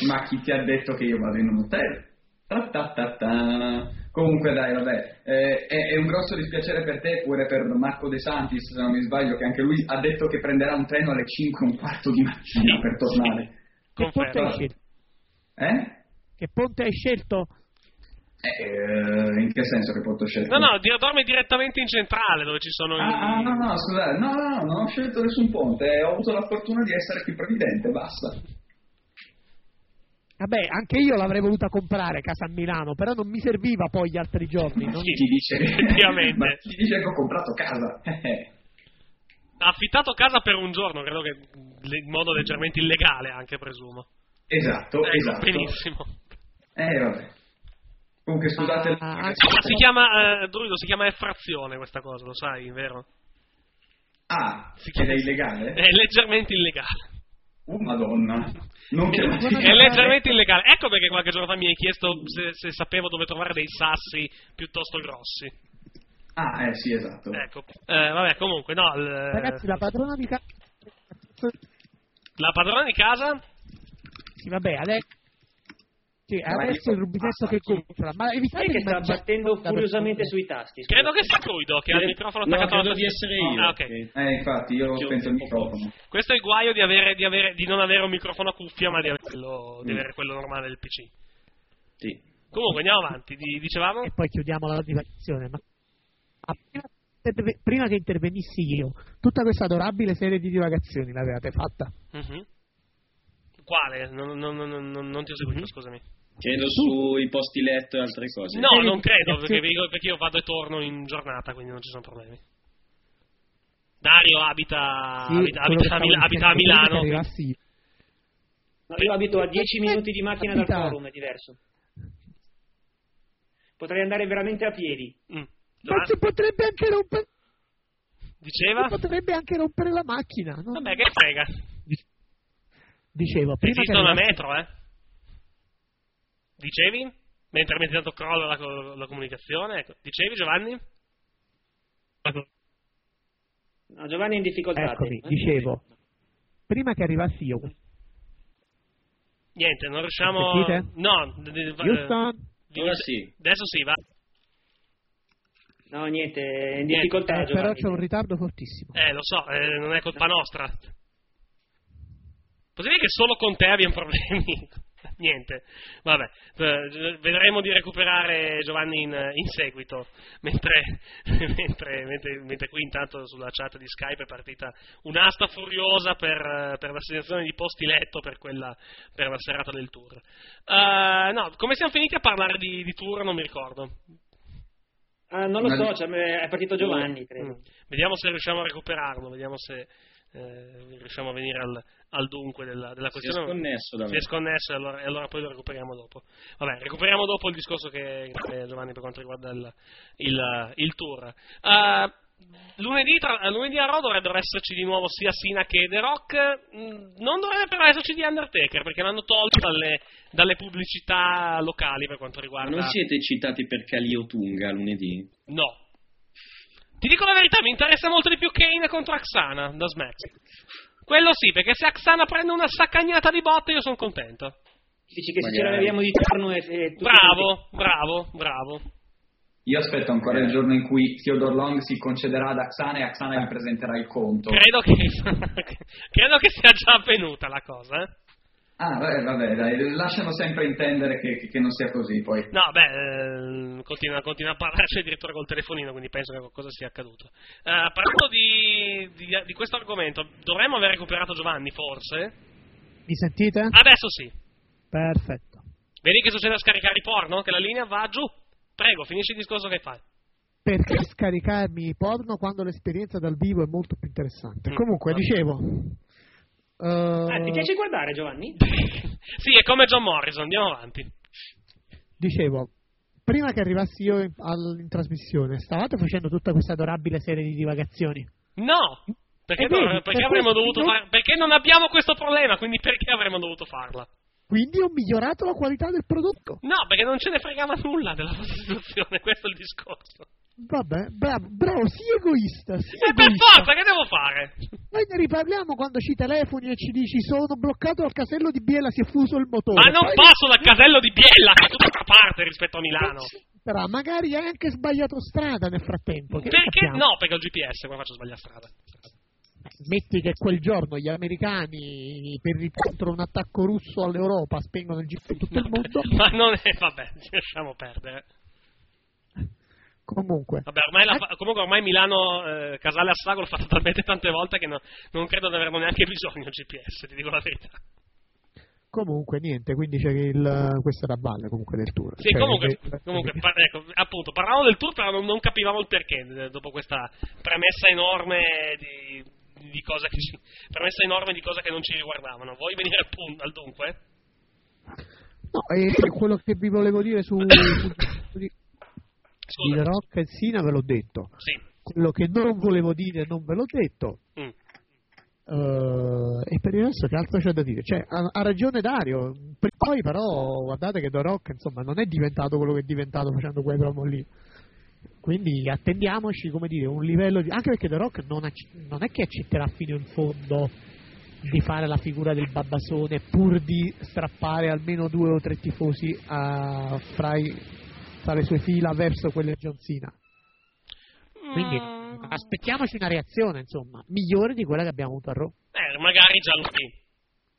ma chi ti ha detto che io vado in un hotel? Ta-ta-ta-ta. Comunque dai, vabbè, eh, è, è un grosso dispiacere per te, pure per Marco De Santis, se non mi sbaglio, che anche lui ha detto che prenderà un treno alle 5 e un quarto di mattina Sì, per tornare. Che ponte hai scelto? Eh? Che ponte hai scelto? Eh, in che senso che porto scelto? No, no, dorme direttamente in centrale dove ci sono Ah, ah, i... no, no, scusate, no, no, no, non ho scelto nessun ponte, ho avuto la fortuna di essere qui previdente, basta. Vabbè, anche io l'avrei voluta comprare casa a Milano, però non mi serviva poi gli altri giorni. non- Chi ti dice effettivamente. Ma chi dice che ho comprato casa? Ha affittato casa per un giorno, credo che in modo leggermente illegale anche, presumo. esatto, Ecco, esatto. Benissimo. Eh, vabbè. Comunque, scusate... Ah, Ma si chiama, eh, Druido, si chiama effrazione questa cosa, lo sai, vero? Ah, Si ed chiama- è illegale? È leggermente illegale. Oh, madonna. Non che È leggermente illegale. Ecco perché qualche giorno fa mi hai chiesto se, se sapevo dove trovare dei sassi piuttosto grossi. Ah, eh, sì, esatto. Ecco. Eh, vabbè, comunque, no. il- Ragazzi, la padrona di casa... la padrona di casa? Sì, vabbè, adesso... Sì, Ma adesso io- il rubinetto che compra, ma Sai evitate che sta battendo furiosamente sui tasti? scusa. Credo che sia Druido che ha il microfono No, attaccato alla di essere io. Ah, ok. che- Eh, infatti, io ho spento il microfono. Questo è il guaio di, avere, di, avere- di non avere un microfono a cuffia, ma di avere quello, di Mm. avere quello normale del PC. Sì. Comunque, andiamo avanti. Di- dicevamo? e poi chiudiamo la divagazione. Ma Ah, prima, prima che intervenissi io, tutta questa adorabile serie di divagazioni l'avevate fatta? Mhm. Quale? Non, non- non- non- ti ho seguito, Mhm. scusami. Credo sui posti letto e altre cose. No, non credo, perché, io vado e torno in giornata, quindi non ci sono problemi. Dario abita, Sì, abita, abita che a, Mila- abita a che Milano. arrivassi io. No, io abito a 10 minuti di macchina dal Abita- forum, è diverso. Potrei andare veramente a piedi. Mm. Ma si potrebbe anche rompere. Diceva? Si potrebbe anche rompere la macchina. No? Vabbè, che frega. Dicevo, prima che Esistono a arrivasse- metro, eh? Dicevi? Mentre mentre tanto crolla la, la comunicazione, ecco. Dicevi Giovanni? No, Giovanni è in difficoltà. Eccomi, te. dicevo, prima che arrivassi io. Niente, non riusciamo... Sentite? No, d- d- va- Houston? vi- Ora sì. Adesso sì, va. No, niente, è in difficoltà Eh, però c'è un ritardo fortissimo. Eh, lo so, eh, non è colpa nostra. Possibile che solo con te abbiamo problemi? Niente, vabbè, eh, vedremo di recuperare Giovanni in, in seguito, mentre, mentre, mentre- mentre qui intanto sulla chat di Skype è partita un'asta furiosa per, per l'assegnazione di posti letto per, quella, per la serata del tour. Eh, no, come siamo finiti a parlare di, di tour non mi ricordo. Ah, non lo so, cioè, è partito Giovanni, credo. Mm. Vediamo se riusciamo a recuperarlo, vediamo se eh, riusciamo a venire al, al dunque della, della Si è questione. sconnesso da Si me. è sconnesso e allora, e allora poi lo recuperiamo dopo. Vabbè, recuperiamo dopo il discorso che, che Giovanni per quanto riguarda il, il, il tour. Eh, lunedì, tra- lunedì a Raw dovrebbero esserci di nuovo sia Sina che The Rock. Mm, Non dovrebbe però esserci di Undertaker perché l'hanno tolto dalle, dalle pubblicità locali per quanto Ma riguarda. non siete citati per Calio Tunga lunedì? No. Ti dico la verità, mi interessa molto di più Kane contro Axana da Smack. Quello sì, perché se Axana prende una saccagnata di botte io sono contento. Dici che se Magari. ce l'avviamo di torno e... e Bravo, bravo, bravo. Io aspetto ancora il giorno in cui Theodore Long si concederà ad Axana e Axana gli presenterà il conto. Credo che, credo che sia già avvenuta la cosa, eh. Ah, vabbè, vabbè, dai, lasciano sempre intendere che, che non sia così poi. No, beh, eh, continua, continua a parlarci addirittura col telefonino, quindi penso che qualcosa sia accaduto. Eh, parlando di, di, di questo argomento, dovremmo aver recuperato Giovanni, forse? Mi sentite? Adesso sì. Perfetto. Vedi che succede a scaricare i porno? Che la linea va giù. Prego, finisci il discorso che fai. Perché scaricarmi i porno quando l'esperienza dal vivo è molto più interessante? Mm. Comunque, dicevo. Eh, Ah, ti piace guardare, Giovanni? sì, è come John Morrison, andiamo avanti. Dicevo, prima che arrivassi io in, al- in trasmissione, stavate facendo tutta questa adorabile serie di divagazioni. No! Perché, Eh, no- vedi, perché per avremmo dovuto non- far- perché non abbiamo questo problema, quindi perché avremmo dovuto farla? Quindi ho migliorato la qualità del prodotto. No, perché non ce ne fregava nulla della vostra situazione, questo è il discorso. Vabbè, bravo, bravo, sii egoista. Sii E per egoista. forza, che devo fare? Noi ne riparliamo quando ci telefoni e ci dici sono bloccato al casello di Biella, si è fuso il motore. Ma non Poi- passo dal casello di Biella, che è tutt'altra parte rispetto a Milano. Però magari hai anche sbagliato strada nel frattempo. Perché? No, perché ho il GPS, come faccio a sbagliare strada? Metti che quel giorno gli americani, per contro un attacco russo all'Europa, spengono il GPS in tutto il mondo. Ma non è, vabbè, lasciamo perdere. Comunque, Vabbè, ormai, la comunque ormai Milano eh, Casale Assago l'ho fatto talmente tante volte che no- non credo di averlo neanche bisogno GPS, ti dico la verità. comunque niente, quindi c'è il, questo era valle comunque del tour. Sì, Cioè, comunque, che- comunque par- ecco, appunto, parlavamo del tour, però non, non capivamo il perché eh, dopo questa premessa enorme di, di cose che ci, premessa enorme di cose che non ci riguardavano. Vuoi venire al, pun- al dunque? No, e quello che vi volevo dire su, su di, di The Rock e Sina ve l'ho detto. Sì. Quello che non volevo dire non ve l'ho detto. Mm. Eh, e per il resto che altro c'è da dire? Cioè, ha, ha ragione Dario. Poi però guardate che The Rock insomma non è diventato quello che è diventato facendo quei promo lì. Quindi attendiamoci, come dire, un livello di... anche perché The Rock non, ac- non è che accetterà fino in fondo di fare la figura del babbasone pur di strappare almeno due o tre tifosi a- fra, i- fra le sue fila verso quelle di John Cena. Quindi Mm. aspettiamoci una reazione, insomma, migliore di quella che abbiamo avuto a Raw. Eh, magari già lunedì.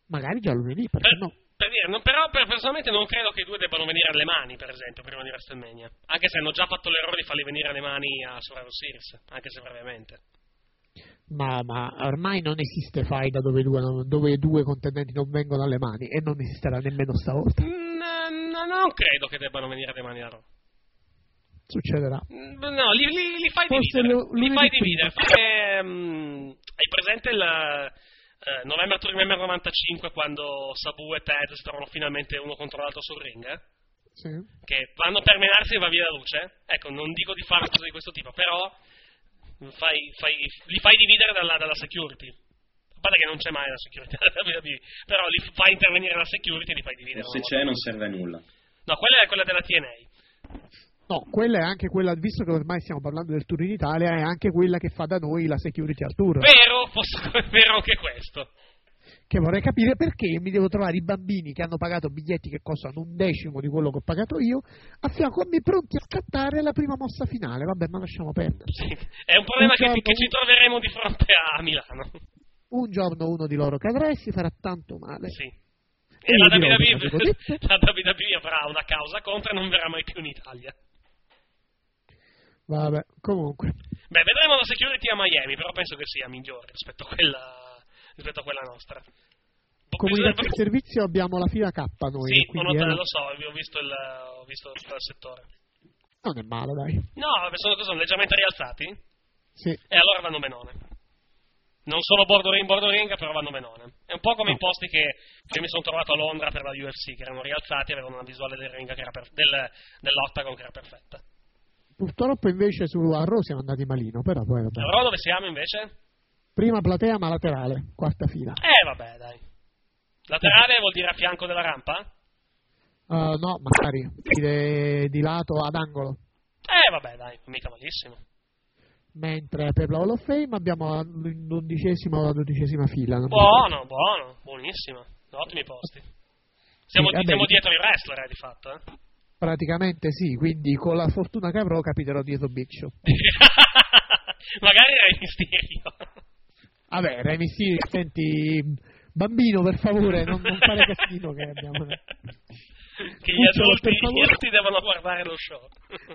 Magari già lunedì, perché Per, no? per dire, non- però per- personalmente non credo che i due debbano venire alle mani, per esempio, prima di WrestleMania. Anche se hanno già fatto l'errore di farli venire alle mani a Survivor Series, anche se brevemente. Ma, ma ormai non esiste faida dove due, dove due contendenti non vengono alle mani e non esisterà nemmeno stavolta. Mm, no, non credo che debbano venire alle mani a Raw. Succederà. Mm, No, li, li- li fai Forse dividere. lo- li fai dividere. Fai, mm, hai presente il eh, November to Remember 95 quando Sabu e Ted si trovano finalmente uno contro l'altro sul ring? eh? Sì. che vanno per menarsi e va via la luce. Ecco, non dico di fare una cosa di questo tipo, però fai- fai- li fai dividere dalla, dalla security. A parte che non c'è mai la security però li fai intervenire la security e li fai dividere. Se c'è non serve a nulla. No, quella è quella della TNA. No, quella è anche quella, visto che ormai stiamo parlando del tour in Italia, è anche quella che fa da noi la security al tour. Vero, posso- è vero anche questo. Che vorrei capire perché mi devo trovare i bambini che hanno pagato biglietti che costano un decimo di quello che ho pagato io, a fianco a me pronti a scattare la prima mossa finale. Vabbè, ma lasciamo perdere. È un problema Un che, giorno- che ci troveremo di fronte a Milano. Un giorno uno di loro cadrà e si farà tanto male. Sì. E E la WWE avrà una causa contro e non verrà mai più in Italia. Vabbè, comunque. Beh, vedremo la security a Miami, però penso che sia migliore rispetto a quella, rispetto a quella nostra. Comunità Bisogna- di servizio abbiamo la fila K noi. Sì, quindi, ho, notato, eh, lo so, ho visto il, ho visto il settore. Non è male, dai. No, sono, sono leggermente rialzati Sì. e allora vanno benone. Non sono bordo ring, bordo ring, però vanno benone. È un po' come i posti che, che mi sono trovato a Londra per la UFC, che erano rialzati e avevano una visuale del ring che era per, del, dell'octagon che era perfetta. Purtroppo invece su a Raw siamo andati malino, però poi vabbè. Allora dove siamo invece? Prima platea ma laterale, quarta fila. Eh, vabbè, dai. Laterale vuol dire a fianco della rampa? Uh, no, magari di, di lato ad angolo. Eh, vabbè, dai, mica malissimo. Mentre per la Hall of Fame abbiamo l'undicesima o la dodicesima fila. Buono, buono, buonissimo. Ottimi posti. Siamo, Sì, vabbè, siamo di- dietro il wrestler, eh, di fatto, eh. Praticamente sì, quindi con la fortuna che avrò capiterò dietro Show. Magari era il Mysterio. Vabbè, Rey Mysterio, senti, bambino per favore, non, non fare casino che abbiamo... che gli adulti, gli adulti devono guardare lo show.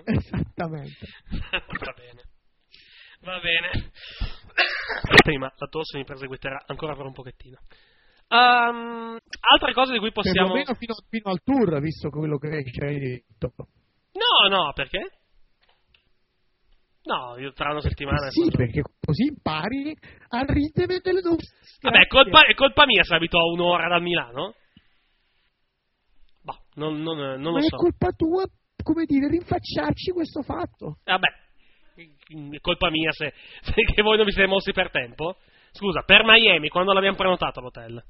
Esattamente. Va bene. Va bene. Aspettami, ma la tosse mi perseguiterà ancora per un pochettino. Ehm, altre cose di cui possiamo... Perlomeno fino, fino al tour, visto quello che ci hai detto. No, no, perché? No, io tra una settimana... Eh Sì, perché così impari a ridere delle nostre... Vabbè, è colpa, è colpa mia se abito a un'ora da Milano? Boh, non, non, non Ma lo è so. colpa tua, come dire, rinfacciarci questo fatto. Vabbè, è colpa mia se, se che voi non vi siete mossi per tempo. Scusa, per Miami, quando l'abbiamo prenotato l'hotel?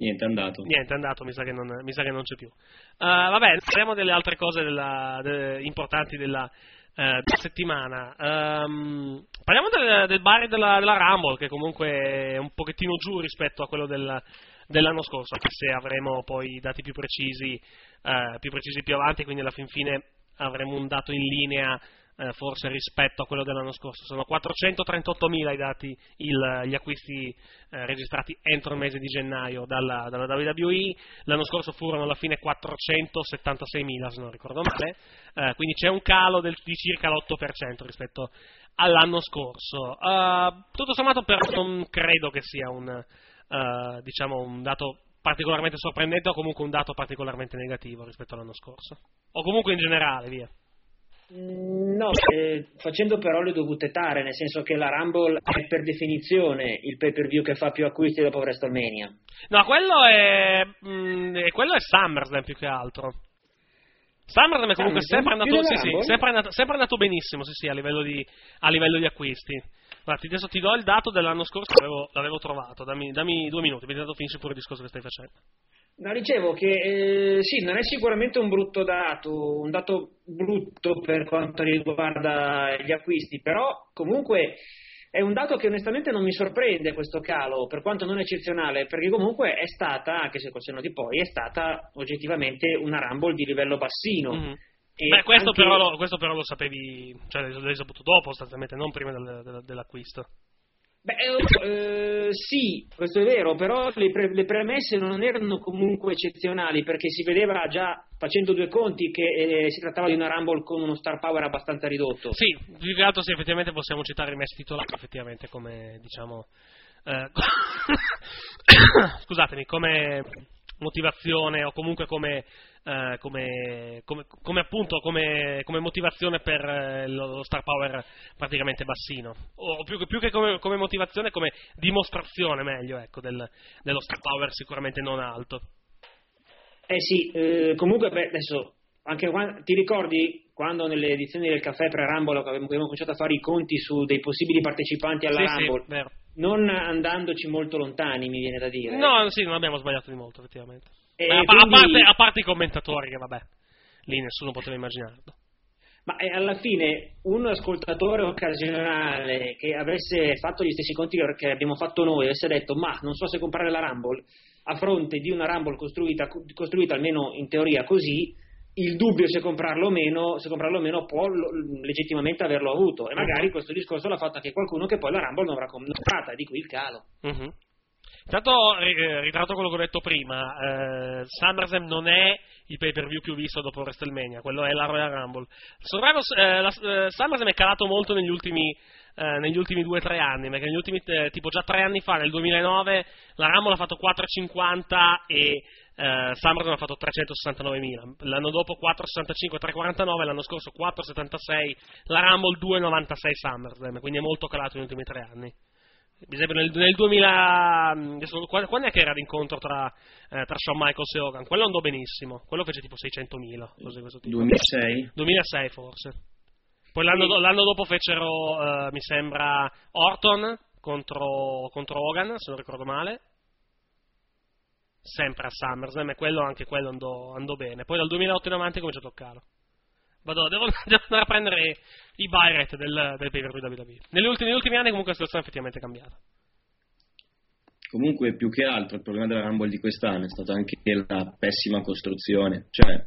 Niente, è andato. Niente, è andato, mi sa che non, sa che non c'è più. Uh, vabbè, parliamo delle altre cose della- de- importanti della, eh, settimana. Ehm, parliamo del, del bar della, della Rumble, che comunque è un pochettino giù rispetto a quello del- dell'anno scorso, anche se avremo poi dati più precisi, eh, più precisi più avanti, quindi alla fin fine avremo un dato in linea eh, forse rispetto a quello dell'anno scorso. Sono 438.000 i dati, il- gli acquisti eh, registrati entro il mese di gennaio dalla, dalla WWE. L'anno scorso furono alla fine 476.000, se non ricordo male. Eh, quindi c'è un calo del- di circa l'8% rispetto all'anno scorso. Eh, tutto sommato, però, non credo che sia un, eh, diciamo, un dato particolarmente sorprendente o comunque un dato particolarmente negativo rispetto all'anno scorso. O comunque in generale, via. Mm, No, eh, facendo però le dovute tare, nel senso che la Rumble è per definizione il pay per view che fa più acquisti dopo WrestleMania. No, quello è. mm, eh, quello è SummerSlam più che altro. SummerSlam è comunque sempre andato, sì, sì, sempre, andato, sempre andato benissimo, sì, sì, a livello di, a livello di acquisti. Guarda, adesso ti do il dato dell'anno scorso, l'avevo, l'avevo trovato. Dammi, dammi due minuti, vedi finisci pure il discorso che stai facendo. No, dicevo che eh, sì, non è sicuramente un brutto dato, un dato brutto per quanto riguarda gli acquisti, però comunque è un dato che onestamente non mi sorprende questo calo, per quanto non eccezionale, perché comunque è stata, anche se col senno di poi, è stata oggettivamente una Rumble di livello bassino. Mhm. E Beh, questo, anche- però lo, questo però lo sapevi, cioè l'hai saputo dopo, sostanzialmente, non prima del- del- dell'acquisto. Beh, eh, sì, questo è vero, però le, pre- le premesse non erano comunque eccezionali perché si vedeva già facendo due conti che eh, si trattava di una Rumble con uno star power abbastanza ridotto. Sì, più che altro sì, effettivamente possiamo citare i messi titolari, effettivamente, come diciamo. eh, scusatemi, come motivazione o comunque come. Eh, come, come- come appunto come, come motivazione per eh, lo, star power praticamente bassino o più, che- più che come, come motivazione come dimostrazione meglio ecco del- dello star power sicuramente non alto Eh sì, eh, comunque beh, adesso anche qua- ti ricordi quando nelle edizioni del caffè pre-Rumble abbiamo, abbiamo cominciato a fare i conti su dei possibili partecipanti alla Sì, sì, Rumble, vero. non andandoci molto lontani, mi viene da dire. No, sì, non abbiamo sbagliato di molto, effettivamente. E Beh, a, a quindi- parte, a parte i commentatori, che vabbè, lì nessuno poteva immaginarlo. Ma eh, alla fine un ascoltatore occasionale che avesse fatto gli stessi conti che abbiamo fatto noi, avesse detto ma non so se comprare la Rumble, a fronte di una Rumble costruita, costruita almeno in teoria così, il dubbio se comprarlo o meno, se comprarlo o meno può legittimamente averlo avuto. E magari questo discorso l'ha fatto anche qualcuno che poi la Rumble non avrà comprata, di qui il calo. Mhm. Intanto, eh, ritratto quello che ho detto prima, eh, SummerSlam non è il pay per view più visto dopo WrestleMania, quello è la Royal Rumble. Survivor, eh, la, eh, SummerSlam è calato molto negli ultimi, eh, negli ultimi 2-3 anni, perché negli ultimi, eh, tipo già 3 anni fa, nel 2009, la Rumble ha fatto 4,50 e eh, SummerSlam ha fatto 369.000. L'anno dopo 4,65, 3,49, l'anno scorso 4,76, la Rumble 2,96 SummerSlam, quindi è molto calato negli ultimi 3 anni. Mi sembra nel, nel 2000. adesso, quando, è che era l'incontro tra, eh, tra Shawn Michaels e Hogan? Quello andò benissimo. Quello fece tipo 600.000. Cose questo tipo. 2006? 2006 forse. Poi l'anno, do- l'anno dopo fecero, eh, mi sembra, Orton contro, contro Hogan, se non ricordo male. Sempre a SummerSlam, e quello, anche quello andò, andò bene. Poi dal 2008 in avanti comincia a toccarlo. Vado, devo, devo andare a prendere i buy rate del, del pay per view WWE. Negli ultimi, negli ultimi anni comunque la situazione è effettivamente cambiata. Comunque, più che altro, il problema della Rumble di quest'anno è stata anche la pessima costruzione. Cioè,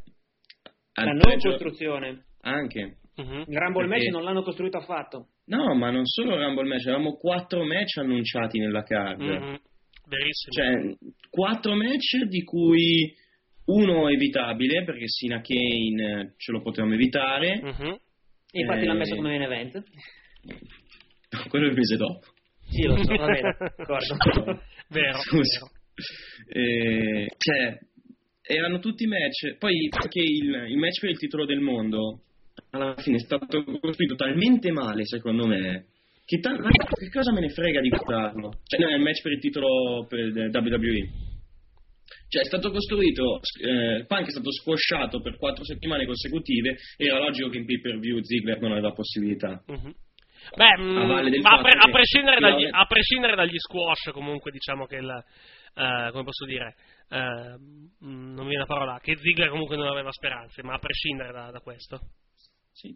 La non costruzione. Anche. Il Rumble Perché- match non l'hanno costruito affatto. No, ma non solo Rumble match, avevamo quattro match annunciati nella card. Mhm. Verissimo. Cioè, quattro match di cui uno evitabile, perché Sina Kane eh, ce lo potevamo evitare. Mhm. Infatti Eh, l'ha messo come main event. Quello il mese dopo. Sì, lo so, va bene, d'accordo. Vero, Scusa. Eh, cioè, erano tutti match. Poi anche il, il match per il titolo del mondo alla fine è stato costruito talmente male, secondo me. Che, ta- ma che cosa me ne frega di guardarlo? Cioè, no, è il match per il titolo per il WWE. Cioè, è stato costruito, eh, Punk è stato squasciato per quattro settimane consecutive. Era logico che in pay per view Ziggler non aveva possibilità. Mhm. Beh, mh, A ma a, pre- a prescindere dagli, la- a prescindere dagli squash, comunque, diciamo che il. eh, come posso dire? eh, mh, non mi viene la parola. Che Ziggler comunque non aveva speranze, ma a prescindere da, da questo. Sì.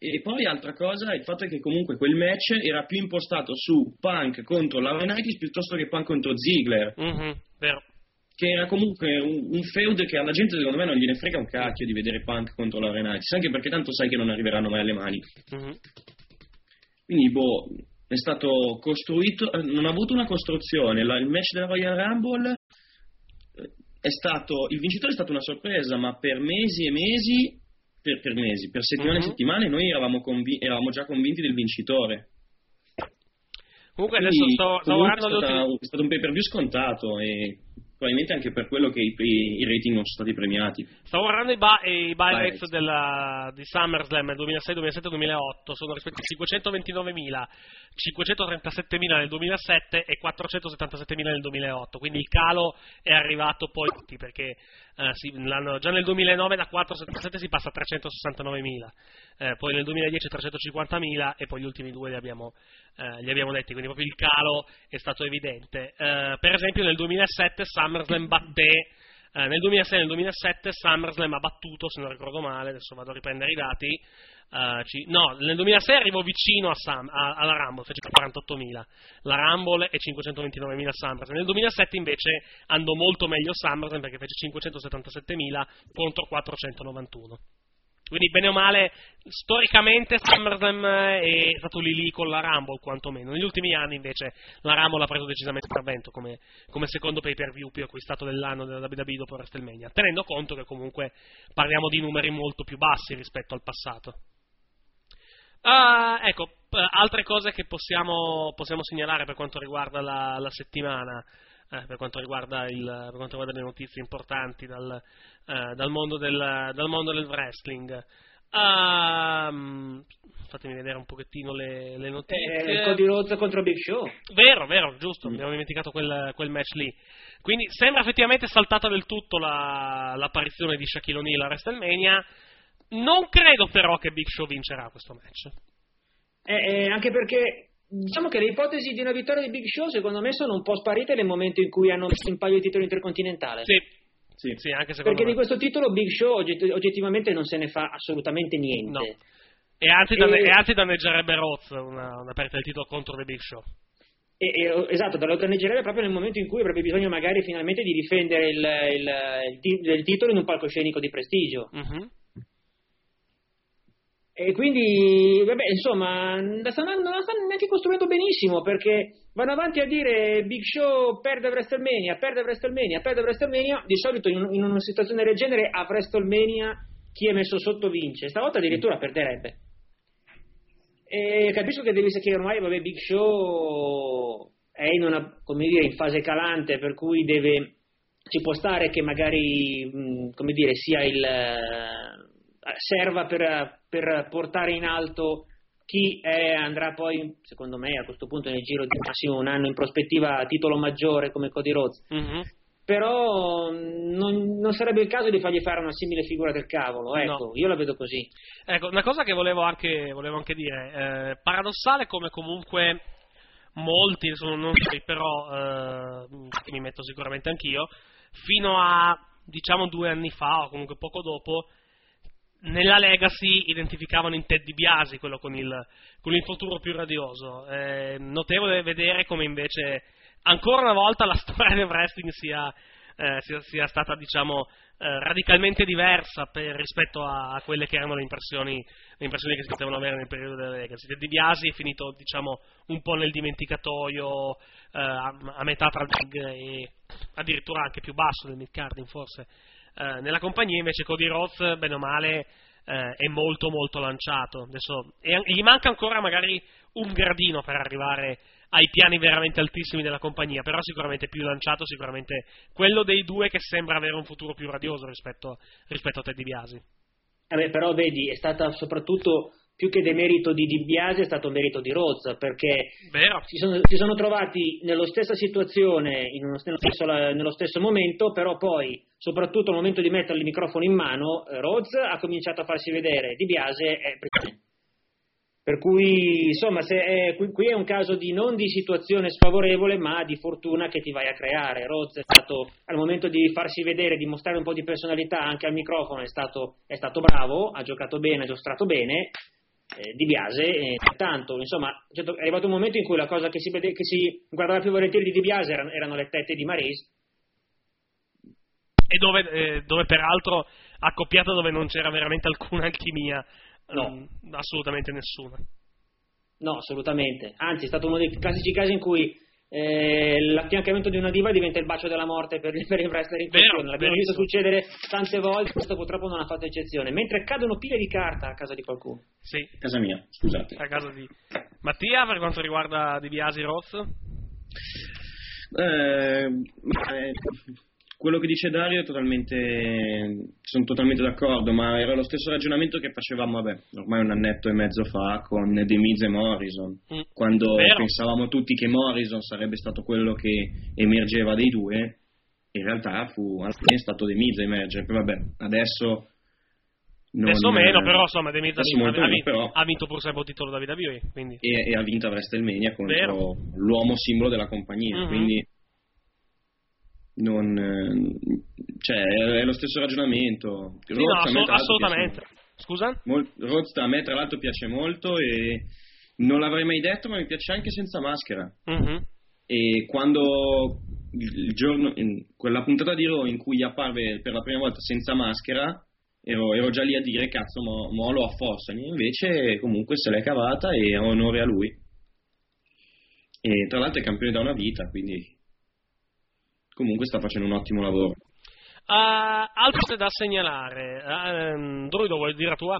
E poi altra cosa, il fatto è che comunque quel match era più impostato su Punk contro Laurinaitis piuttosto che Punk contro Ziggler, Mhm, vero. Che era comunque un, un feud che alla gente secondo me non gliene frega un cacchio di vedere Punk contro Laurinaitis, anche perché tanto sai che non arriveranno mai alle mani. Mhm. Quindi, boh, è stato costruito, eh, non ha avuto una costruzione. La- il match della Royal Rumble eh, è stato, il vincitore è stata una sorpresa, ma per mesi e mesi, per, per mesi, per settimane e Mhm. settimane, noi eravamo, convi- eravamo già convinti del vincitore. Comunque Quindi, adesso sto, sto guardando è, stata- è stato un pay per view scontato e probabilmente anche per quello che i, i- i rating non sono stati premiati. Stavo guardando i, ba- i buy Buy rates della- di SummerSlam 2006, 2007 2008 sono rispettivamente 529.000, 537.000 nel 2007 e 477.000 nel 2008 quindi il calo è arrivato poi perché eh, sì, già nel 2009 da 477 si passa a 369.000 eh, poi nel 2010 350.000 e poi gli ultimi due li abbiamo, eh, li abbiamo detti quindi proprio il calo è stato evidente. Eh, per esempio nel 2007 SummerSlam batté eh, nel 2006 e nel 2007 SummerSlam ha battuto, se non ricordo male, adesso vado a riprendere i dati, eh, ci- no, nel 2006 arrivò vicino a Sam- a- alla Rumble, fece 48.000, la Rumble e 529.000 SummerSlam. Nel 2007 invece andò molto meglio SummerSlam perché fece 577.000 contro 491. Quindi bene o male, storicamente SummerSlam è stato lì lì con la Rumble quantomeno. Negli ultimi anni invece la Rumble ha preso decisamente intervento come, come secondo pay per view più acquistato dell'anno della WWE dopo WrestleMania, tenendo conto che comunque parliamo di numeri molto più bassi rispetto al passato. Ah, ecco, altre cose che possiamo, possiamo segnalare per quanto riguarda la, la settimana, eh, per, quanto riguarda il- per quanto riguarda le notizie importanti dal, eh, dal mondo, del, dal mondo del wrestling. Ehm, fatemi vedere un pochettino le, le notizie. Eh, Cody Rhodes contro Big Show. Vero, vero, giusto, abbiamo dimenticato quel, quel match lì. Quindi sembra effettivamente saltata del tutto la- l'apparizione di Shaquille O'Neal a WrestleMania. Non credo però che Big Show vincerà questo match. Eh, eh, anche perché diciamo che le ipotesi di una vittoria di Big Show secondo me sono un po' sparite nel momento in cui hanno messo in palio il titolo intercontinentale. Sì, sì, anche secondo Perché me. di questo titolo Big Show ogget- oggettivamente non se ne fa assolutamente niente. No. E anzi, E- danne- e anzi danneggerebbe Roz una, una perdita del titolo contro The Big Show. E- e- esatto, lo danneggerebbe proprio nel momento in cui avrebbe bisogno magari finalmente di difendere il, il- il il titolo in un palcoscenico di prestigio. Mhm. E quindi, vabbè, insomma, non la stanno neanche costruendo benissimo perché vanno avanti a dire Big Show perde WrestleMania, perde WrestleMania, perde WrestleMania. Di solito in, in una situazione del genere a WrestleMania chi è messo sotto vince, stavolta addirittura perderebbe. E capisco che devi che ormai vabbè, Big Show è in una dire, in fase calante, per cui deve ci può stare che magari dire, sia il eh, serva per, per portare in alto chi è- andrà poi, secondo me, a questo punto nel giro di massimo un anno in prospettiva a titolo maggiore come Cody Rhodes. Mhm. Però mh, non, non sarebbe il caso di fargli fare una simile figura del cavolo, ecco, No. io la vedo così. Ecco, una cosa che volevo anche, volevo anche dire, eh, paradossale come comunque molti, sono, non sei, però eh, mi metto sicuramente anch'io, fino a diciamo due anni fa o comunque poco dopo, nella Legacy identificavano in Ted DiBiase quello con il, con l'infortunio più radioso. È notevole vedere come invece ancora una volta la storia del wrestling sia, eh, sia, sia stata diciamo eh, radicalmente diversa per- rispetto a, a quelle che erano le impressioni, le impressioni che si potevano avere nel periodo della Legacy. Ted DiBiase è finito diciamo un po' nel dimenticatoio eh, a, a metà tra il big e addirittura anche più basso del mid carding forse eh, nella compagnia invece Cody Rhodes bene o male eh, è molto molto lanciato. Adesso e gli manca ancora magari un gradino per arrivare ai piani veramente altissimi della compagnia però sicuramente più lanciato sicuramente quello dei due che sembra avere un futuro più radioso rispetto, rispetto a Ted DiBiase Vabbè, però vedi, è stata soprattutto più che demerito di Di Biase, è stato un merito di Rozza, perché. Si, sono, si sono trovati nello stessa situazione, in uno- nello, stesso, nello stesso momento, però poi, soprattutto al momento di mettere il microfono in mano, Rozza ha cominciato a farsi vedere, Di Biase è. Per cui, insomma, se è- qui, qui è un caso di non di situazione sfavorevole, ma di fortuna che ti vai a creare. Rozza è stato, al momento di farsi vedere, di mostrare un po' di personalità anche al microfono, è stato, è stato bravo, ha giocato bene, ha giostrato bene. Eh, di Biase, eh, tanto, insomma, certo, è arrivato un momento in cui la cosa che si, che si guardava più volentieri di Di Biase erano, erano le tette di Maris. e dove, eh, dove peraltro accoppiato dove non c'era veramente alcuna alchimia No. mm, assolutamente nessuna No, assolutamente. Anzi, è stato uno dei classici casi in cui eh, l'affiancamento di una diva diventa il bacio della morte per, per il wrestler in Vero, questione. L'abbiamo visto succedere tante volte, questo purtroppo non ha fatto eccezione. Mentre cadono pile di carta a casa di qualcuno. sì Casa mia, scusate. a caso di Mattia per quanto riguarda Di Biasi Roz Eh, ma, eh, quello che dice Dario è totalmente, sono totalmente d'accordo, ma era lo stesso ragionamento che facevamo, vabbè, ormai un annetto e mezzo fa con The Miz e Morrison, Mm. quando Vero. pensavamo tutti che Morrison sarebbe stato quello che emergeva dei due, in realtà fu alla fine è stato Miz a emergere, poi vabbè, adesso... non- adesso meno però insomma De Miz ha vinto, ha vinto- però- ha vinto pur sempre il titolo da WWE quindi e, e ha vinto a WrestleMania contro Vero. l'uomo simbolo della compagnia. Mhm. Quindi non, eh, cioè, è lo stesso ragionamento. Sì, no, assolut- assolutamente scusa. Mol- Rhodes a me tra l'altro piace molto e non l'avrei mai detto, ma mi piace anche senza maschera. Mhm. E quando il giorno, quella puntata di Raw in cui apparve per la prima volta senza maschera, ero, ero già lì a dire cazzo, mo, mo lo affossano. Invece, comunque, se l'è cavata e onore a lui. E tra l'altro è campione da una vita, quindi comunque sta facendo un ottimo lavoro. Ah, altro da segnalare Ehm, Druido vuoi dire la tua?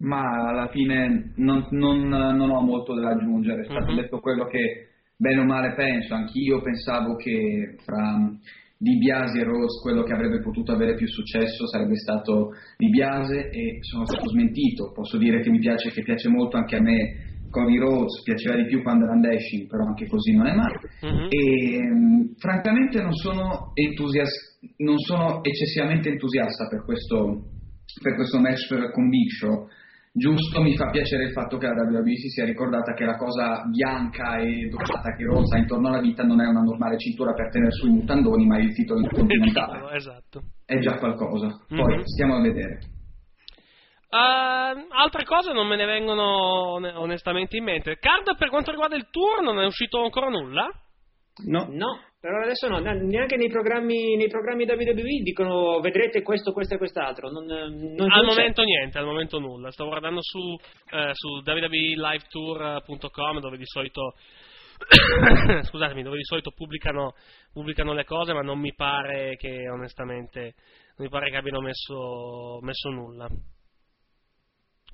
Ma alla fine non, non- non ho molto da aggiungere, è stato Mhm. detto quello che bene o male penso, anch'io pensavo che fra Di Biase e Rose quello che avrebbe potuto avere più successo sarebbe stato Di Biase e sono stato smentito. Posso dire che mi piace, che piace molto anche a me Cody Rhodes, piaceva di più quando era Dashing, però anche così non è male. Mhm. E mh, francamente non sono, entusias- non sono eccessivamente entusiasta per questo, per questo match per- con Big Show. Giusto mi fa piacere il fatto che la WWE si sia ricordata che la cosa bianca e dorata che rozza intorno alla vita non è una normale cintura per tenere sui mutandoni, ma il titolo intercontinentale. Esatto. È già qualcosa. Poi Mhm. stiamo a vedere. Uh, altre cose non me ne vengono on- onestamente in mente. Card per quanto riguarda il tour non è uscito ancora nulla? No. No, però adesso no, ne- neanche nei programmi, nei programmi WWE dicono vedrete questo, questo e quest'altro. Non, non al c'è. momento niente, al momento nulla. Sto guardando su, eh, su www.livetour.com dove di solito scusatemi, dove di solito pubblicano, pubblicano le cose, ma non mi pare che onestamente non mi pare che abbiano messo, messo nulla.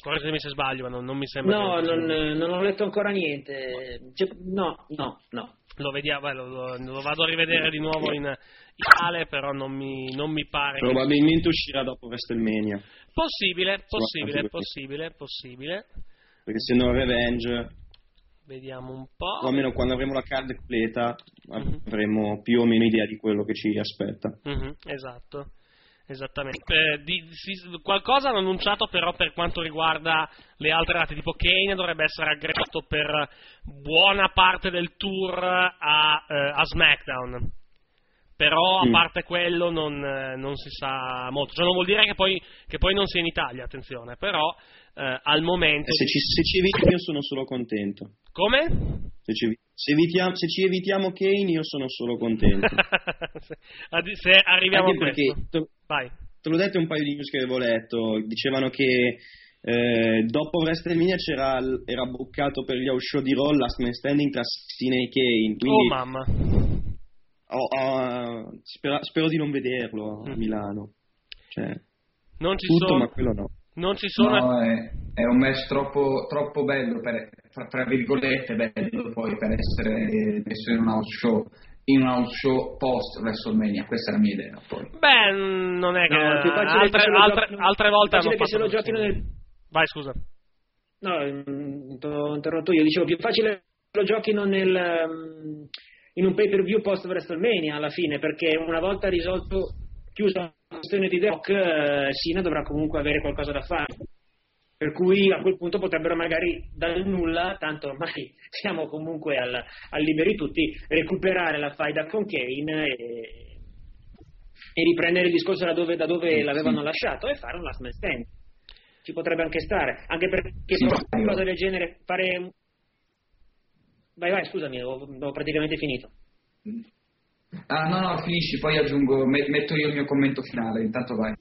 Correggetemi se sbaglio, ma non, non mi sembra No, che non, non ho letto ancora niente. Cioè, no, no, no. lo, vediamo, beh, lo, lo- lo vado a rivedere di nuovo in Italia, però non mi, non mi pare che Probabilmente uscirà dopo WrestleMania. Possibile, possibile, possibile, possibile. Perché se no Revenge, Vediamo un po'. o almeno quando avremo la card completa, avremo più o meno idea di quello che ci aspetta. Mhm, esatto. Esattamente. Eh, di- si- qualcosa hanno annunciato però per quanto riguarda le altre date, tipo Kane dovrebbe essere aggregato per buona parte del tour a, eh, a SmackDown. Però a Mm. parte quello non, eh, non si sa molto. Cioè non vuol dire che poi, che poi non sia in Italia, attenzione. Però eh, al momento... E se ci, se ci evitiamo io sono solo contento. Come? Se ci, se evitiamo, se ci evitiamo Kane io sono solo contento. se, arriviamo Anche a questo. te, Vai. te l'ho detto un paio di news che avevo letto, dicevano che eh, dopo WrestleMania c'era, era buccato per gli show di Raw Last Man Standing tra Cena e Kane, Oh quindi mamma. ho- ho- spera- spero di non vederlo a Mm. Milano. Cioè, Non ci tutto sono... ma quello no. Non ci sono... No, è, è un match troppo, troppo bello, per, tra, tra virgolette bello poi per essere messo in un house show, in un house show post WrestleMania, questa è la mia idea. Poi. Beh, non è che No, altre, altre- giochino- altre volte più facile hanno che se lo fatto giochino nel- Vai, scusa. No, mm, t'ho interrotto io, dicevo più facile che lo giochino nel, mm, in un pay per view post WrestleMania alla fine, perché una volta risolto, chiusa la questione di The Rock, eh, Cena dovrà comunque avere qualcosa da fare. Per cui a quel punto potrebbero magari dal nulla, tanto ormai siamo comunque al, al liberi tutti, recuperare la faida con Kane e, e riprendere il discorso da dove, da dove l'avevano lasciato e fare un last man stand. Ci potrebbe anche stare, anche perché Sì, Mario. una cosa del genere, fare... Vai, vai, scusami, ho, ho praticamente finito. Ah no, no, finisci, poi aggiungo, me- metto io il mio commento finale, intanto vai.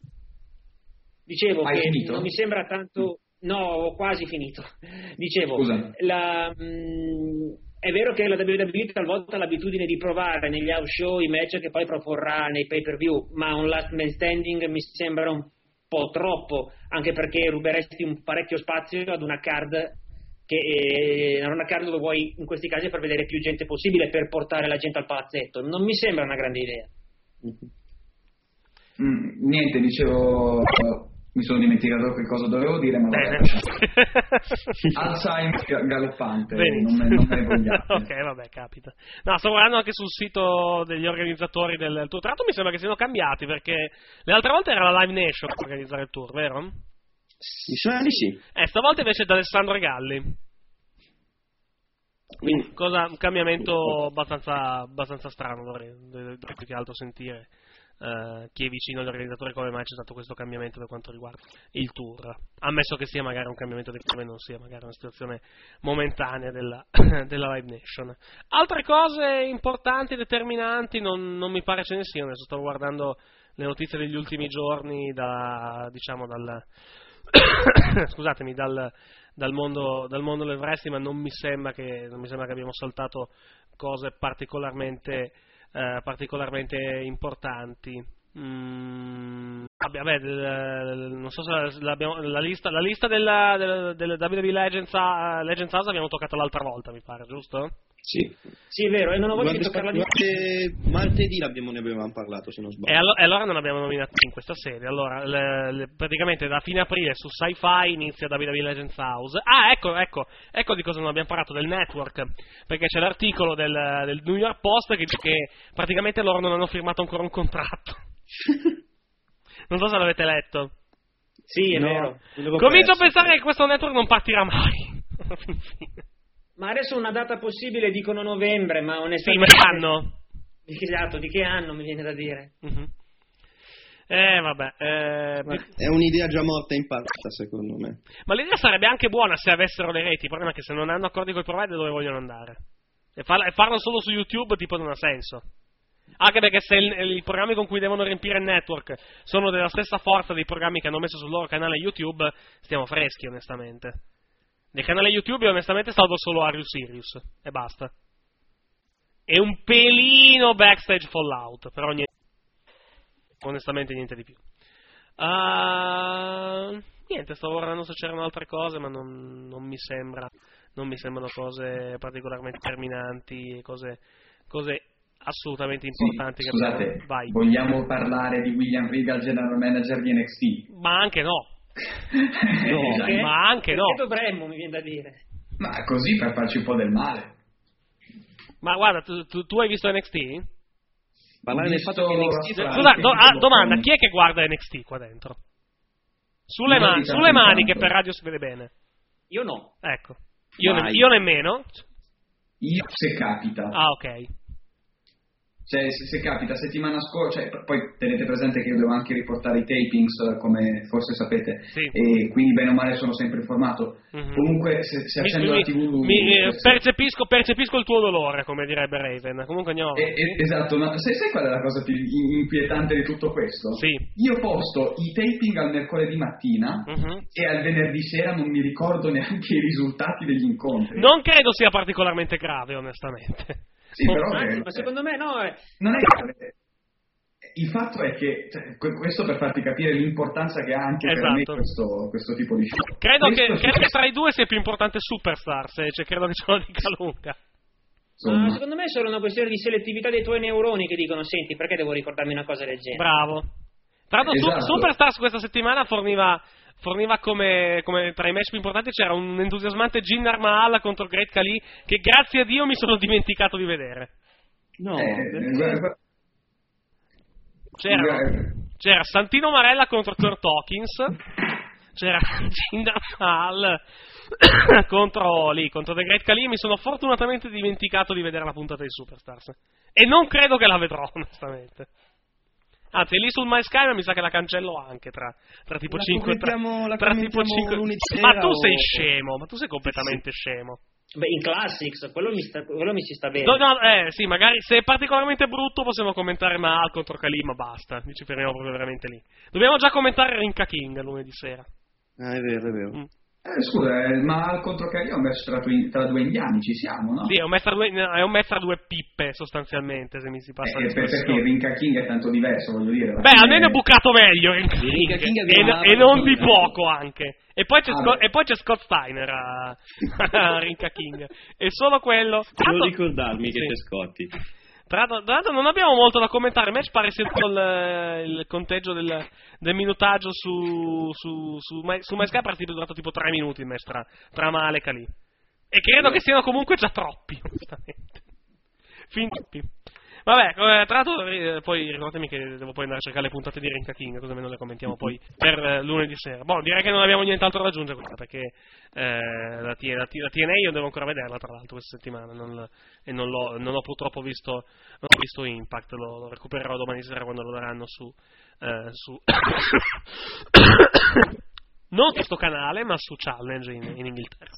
Dicevo Hai che finito? non mi sembra tanto... No, ho quasi finito. Dicevo, la, mm, è vero che la WWE talvolta ha l'abitudine di provare negli house show i match che poi proporrà nei pay per view, ma un last man standing mi sembra un po' troppo, anche perché ruberesti un parecchio spazio ad una card che eh, una card dove vuoi in questi casi far vedere più gente possibile per portare la gente al palazzetto. Non mi sembra una grande idea. Mm, niente, dicevo, mi sono dimenticato che cosa dovevo dire, ma. Bene. Alzheimer ga- galoppante, non me, non me ok, vabbè, capita. No, sto guardando anche sul sito degli organizzatori del tour. Tra l'altro mi sembra che siano cambiati perché le altre volte era la Live Nation a organizzare il tour, vero? Mi sa di sì. Eh, stavolta invece è da Alessandro Galli. Quindi, Cosa, un cambiamento abbastanza, abbastanza strano, dovrei, dovrei più che altro sentire eh, chi è vicino agli organizzatori come mai c'è stato questo cambiamento per quanto riguarda il tour. Ammesso che sia magari un cambiamento che come non sia magari una situazione momentanea della, della Live Nation. Altre cose importanti, determinanti, non, non mi pare ce ne siano. Adesso stavo guardando le notizie degli ultimi giorni da, diciamo, dal, scusatemi, dal, dal mondo, dal mondo del wrestling, ma non mi sembra che, non mi sembra che abbiamo saltato cose particolarmente, eh, particolarmente importanti. Mm, vabbè, vabbè, del- non so se l'abbiamo- la lista, la lista della, della, della WWE Legends, uh, Legends House abbiamo toccato l'altra volta, mi pare, giusto? Sì. Sì, è vero, e non ho voglia di toccarla di durante martedì l'abbiamo, ne avevamo parlato, se non E, sbaglio. allo- e allora non abbiamo nominato in questa serie. Allora, le- le- praticamente da fine aprile su Sci-Fi inizia WWE Legends House. Ah, ecco, ecco, ecco di cosa non abbiamo parlato del network. Perché c'è l'articolo del, del New York Post che dice che praticamente loro non hanno firmato ancora un contratto. non so se l'avete letto. Sì, è No, vero. Comincio a pensare che questo network non partirà mai. Ma adesso una data possibile dicono novembre, ma sì, onestamente... ma hanno. Esatto, di che anno mi viene da dire? Mhm. Eh, vabbè. eh, È un'idea già morta in parte, secondo me. Ma l'idea sarebbe anche buona se avessero le reti. Il problema è che se non hanno accordi con i provider dove vogliono andare. E, farla- e farlo solo su YouTube tipo non ha senso. Anche perché se i programmi con cui devono riempire il network sono della stessa forza dei programmi che hanno messo sul loro canale YouTube, stiamo freschi onestamente. Nel canale YouTube onestamente salvo solo Are You Serious e basta. E un pelino backstage Fallout, però niente. Onestamente niente di più. Ah, niente, stavo guardando se c'erano altre cose, ma non, non mi sembra. Non mi sembrano cose particolarmente terminanti, cose, cose assolutamente Sì, importanti. che scusate, Vai. vogliamo parlare di William Regal, general manager di NXT? Ma anche no. No, Perché? ma anche no. Perché dovremmo, mi viene da dire. Ma così per farci un po' del male. Ma guarda, tu, tu- tu hai visto NXT? Parlare del fatto che NXT Scusa, do- ah, domanda, chi è che guarda NXT qua dentro? Sulle, Io ma- di tanto sulle mani che per radio si vede bene. Io no. Ecco. Io, ne- io nemmeno. Io se capita. Ah, ok. Cioè, se, se capita, settimana scorsa, cioè, poi tenete presente che io devo anche riportare i tapings, eh, come forse sapete, Sì. e quindi bene o male sono sempre informato. Mhm. Comunque, se, se accendo mi- la TV... mi- eh, percepisco, percepisco il tuo dolore, come direbbe Raven. Comunque andiamo avanti. eh, esatto, ma sai, sai qual è la cosa più in- inquietante di tutto questo? Sì. Io posto i taping al mercoledì mattina Mhm. e al venerdì sera non mi ricordo neanche i risultati degli incontri. Non credo sia particolarmente grave, onestamente. Sì, però eh, ma secondo me no. eh. non è grave. Il fatto è che, cioè, que- questo per farti capire l'importanza che ha anche per me Esatto. questo, questo tipo di show. Credo che, credo che tra i due sia più importante Superstars, eh, cioè credo che ce lo dica lunga. Ma secondo me è solo una questione di selettività dei tuoi neuroni che dicono, senti, perché devo ricordarmi una cosa del genere? Bravo. Tra l'altro, Esatto. Superstars questa settimana forniva, forniva come, come tra i match più importanti c'era un entusiasmante Jinder Mahal contro Great Khali che grazie a Dio mi sono dimenticato di vedere. No, eh, C'era, c'era Santino Marella contro Kurt Hawkins, c'era Jinder Mahal contro, lì, contro The Great Khali mi sono fortunatamente dimenticato di vedere la puntata di Superstars. E non credo che la vedrò, onestamente. Anzi, lì sul My Sky mi sa che la cancello anche tra, tra tipo La 5 tra, tra tipo commentiamo 5 lunedì Ma tu o- sei scemo, ma tu sei completamente scemo. Beh, in Classics, quello mi, sta, quello mi ci sta bene. No, no, eh, sì, magari se è particolarmente brutto possiamo commentare Mahal contro Khali, ma basta, ci fermiamo proprio veramente lì. Dobbiamo già commentare Rinka King lunedì sera. Ah, è vero, è vero. Mm. Eh, scusa, eh, ma al contro Cari è un match tra, due- tra due indiani, ci siamo, no? Sì, è un match tra due, è un match tra due pippe, sostanzialmente, se mi si passa Eh, l'espressione. perché Rinka King è tanto diverso, voglio dire. Beh, fine- almeno è bucato meglio Rinka King, Rinka King e, e non di poco anche. E poi c'è, Ah, Scott, e poi c'è Scott Steiner a, a Rinka King. E solo quello. Devo l'altro- ricordarmi che Sì. c'è Scotti. Tra l'altro, non abbiamo molto da commentare, il match pare sia tutto il, il conteggio del, del minutaggio su, su, su, su MySky pare sia durato tipo 3 minuti il match tra, tra Mahal e Kali. E credo che siano comunque già troppi, onestamente. Fin troppi. Vabbè, eh, tra l'altro eh, poi ricordami che devo poi andare a cercare le puntate di Rinka King, così almeno le commentiamo poi per eh, lunedì sera. Boh, direi che non abbiamo nient'altro da aggiungere qua, perché eh, la, T- la T- la TNA io devo ancora vederla tra l'altro questa settimana non- e non, l'ho, non ho purtroppo visto, non ho visto Impact, lo, lo recupererò domani sera quando lo daranno su... eh, su non su questo canale, ma su Challenge in, in Inghilterra.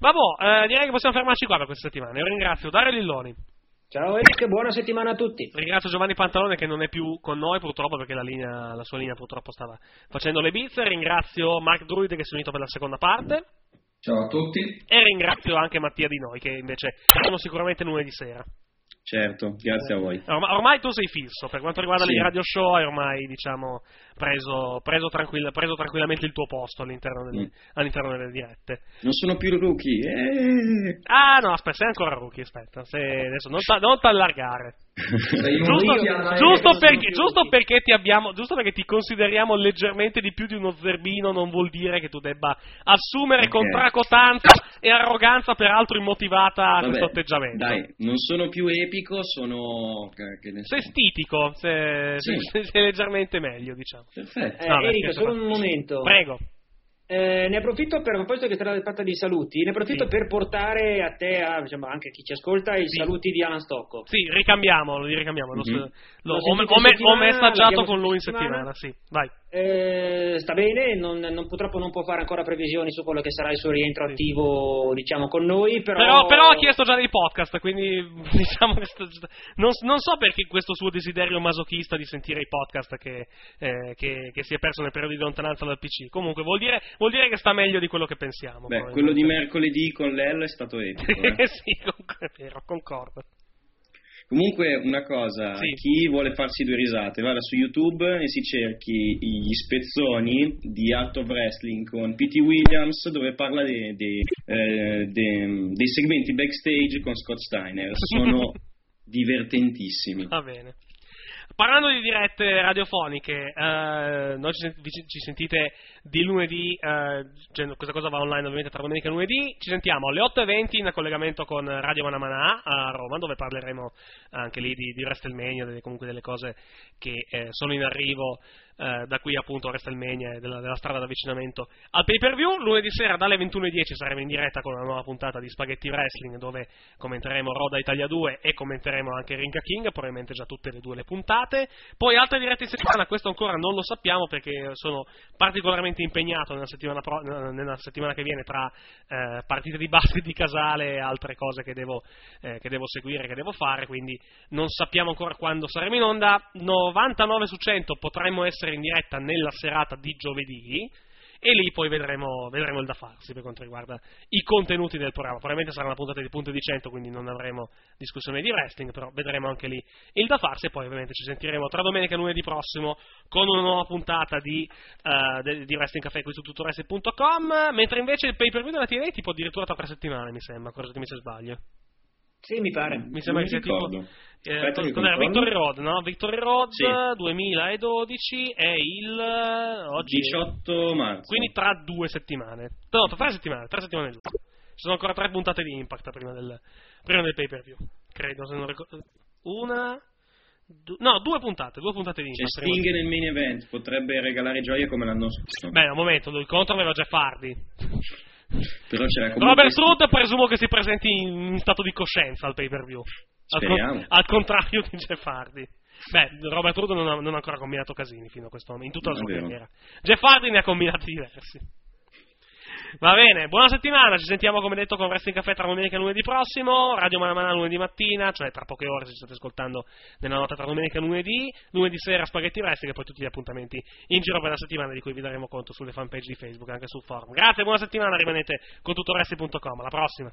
Vabbè, eh, direi che possiamo fermarci qua per questa settimana. Io ringrazio Dario Lilloni. Ciao Eric, buona settimana a tutti. Ringrazio Giovanni Pantalone che non è più con noi purtroppo perché la, linea- la sua linea purtroppo stava facendo le bizze. Ringrazio Mark Druid che si è unito per la seconda parte. Ciao a tutti. E ringrazio anche Mattia Di Noi che invece saremo sicuramente lunedì sera. Certo, grazie a voi. Ormai, ormai tu sei fisso, per quanto riguarda Sì. i radio show hai ormai diciamo, preso, preso, tranquill- preso tranquillamente il tuo posto all'interno delle, Mm. all'interno delle dirette. Non sono più rookie. eh. Ah no, aspetta, sei ancora rookie, aspetta, se- adesso non, ta- non t'allargare. Giusto, giusto perché, giusto perché ti abbiamo, giusto perché ti consideriamo leggermente di più di uno zerbino non vuol dire che tu debba assumere Ok. con tracotanza e arroganza peraltro immotivata Vabbè, questo atteggiamento. Dai, non sono più epico, sono... Sei stitico, sei, Sì. sei- sei leggermente meglio, diciamo. Perfetto. Eh, No, scherzo solo un momento. Prego. Eh, ne approfitto per, a proposito che si tratta di saluti, ne approfitto Sì. per portare a te, a, diciamo, anche a chi ci ascolta, i Sì. saluti di Alan Stocco. Sì, ricambiamolo, li ricambiamo. lo- Mhm. lo- L'ho ho, ho ho settimana, messaggiato con lui in in settimana, sì, vai. Eh, sta bene, non, non- purtroppo non può fare ancora previsioni su quello che sarà il suo rientro Sì. attivo, diciamo, con noi, però... Però, però ha chiesto già dei podcast, quindi diciamo che sta- non, non so perché questo suo desiderio masochista di sentire i podcast che, eh, che- che si è perso nel periodo di lontananza dal PC. Comunque vuol dire, vuol dire che sta meglio di quello che pensiamo. Beh, quello di mercoledì con l'L è stato epico. eh. sì, comunque è vero, concordo. Comunque, una cosa, Sì. chi vuole farsi due risate, vada su YouTube e si cerchi gli spezzoni di Art of Wrestling con P.T. Williams dove parla dei, dei, eh, dei- dei segmenti backstage con Scott Steiner. Sono divertentissimi. Va bene. Parlando di dirette radiofoniche, eh, noi ci, ci sentite di lunedì, eh, cioè, questa cosa va online ovviamente tra domenica e lunedì, ci sentiamo alle 8.20 in collegamento con Radio Manamana a Roma, dove parleremo anche lì di, di WrestleMania, delle, comunque delle cose che eh, sono in arrivo eh, da qui appunto a WrestleMania e della, della strada d'avvicinamento al pay per view. Lunedì sera dalle 21.10 saremo in diretta con una nuova puntata di Spaghetti Wrestling dove commenteremo Roda Italia 2 e commenteremo anche Ringa King, probabilmente già tutte e due le puntate. Poi altre dirette in settimana, questo ancora non lo sappiamo perché sono particolarmente impegnato nella settimana, pro- nella settimana che viene tra eh, partite di basket di Casale e altre cose che devo, eh, che devo seguire, che devo fare, quindi non sappiamo ancora quando saremo in onda. 99 su 100 potremmo essere in diretta nella serata di giovedì e lì poi vedremo, vedremo il da farsi per quanto riguarda i contenuti del programma. Probabilmente sarà una puntata di punto di 100, quindi non avremo discussione di wrestling, però vedremo anche lì il da farsi e poi ovviamente ci sentiremo tra domenica e lunedì prossimo con una nuova puntata di, de- di Wrestling Café qui su tuttoWrestling.com, mentre invece il pay per view della TNA tipo addirittura tra tre settimane mi sembra, correggimi se sbaglio. Sì, mi pare. Mi sembra che sia tipo eh, cos'era? Victory Road, no? Victory Road Sì. 2012 è il eh, oggi 18 marzo. quindi tra due settimane. No, tra tre settimane, tre settimane giusto. Ci sono ancora tre puntate di Impact prima del, prima del pay per view. Credo, se non ricordo. Una. no, due puntate, due puntate di C'è Impact. prima Sting nel main event, potrebbe regalare gioie come l'anno scorso. Beh, un momento, il contro aveva Jeff Hardy. Però c'era comunque Robert Roode presumo che si presenti in stato di coscienza al pay per view. Al, con- al contrario di Jeff Hardy. Beh, Robert Roode non ha, non ha ancora combinato casini fino a questo momento, in tutta la sua carriera. Jeff Hardy ne ha combinati diversi. Va bene, buona settimana, ci sentiamo come detto con Wrestling Caffè tra domenica e lunedì prossimo, Radio Manamana lunedì mattina, cioè tra poche ore se state ascoltando nella notte tra domenica e lunedì, lunedì sera Spaghetti Wrestling e poi tutti gli appuntamenti in giro per la settimana di cui vi daremo conto sulle fanpage di Facebook e anche sul forum. Grazie, buona settimana, rimanete con tutto Wrestling.com, alla prossima.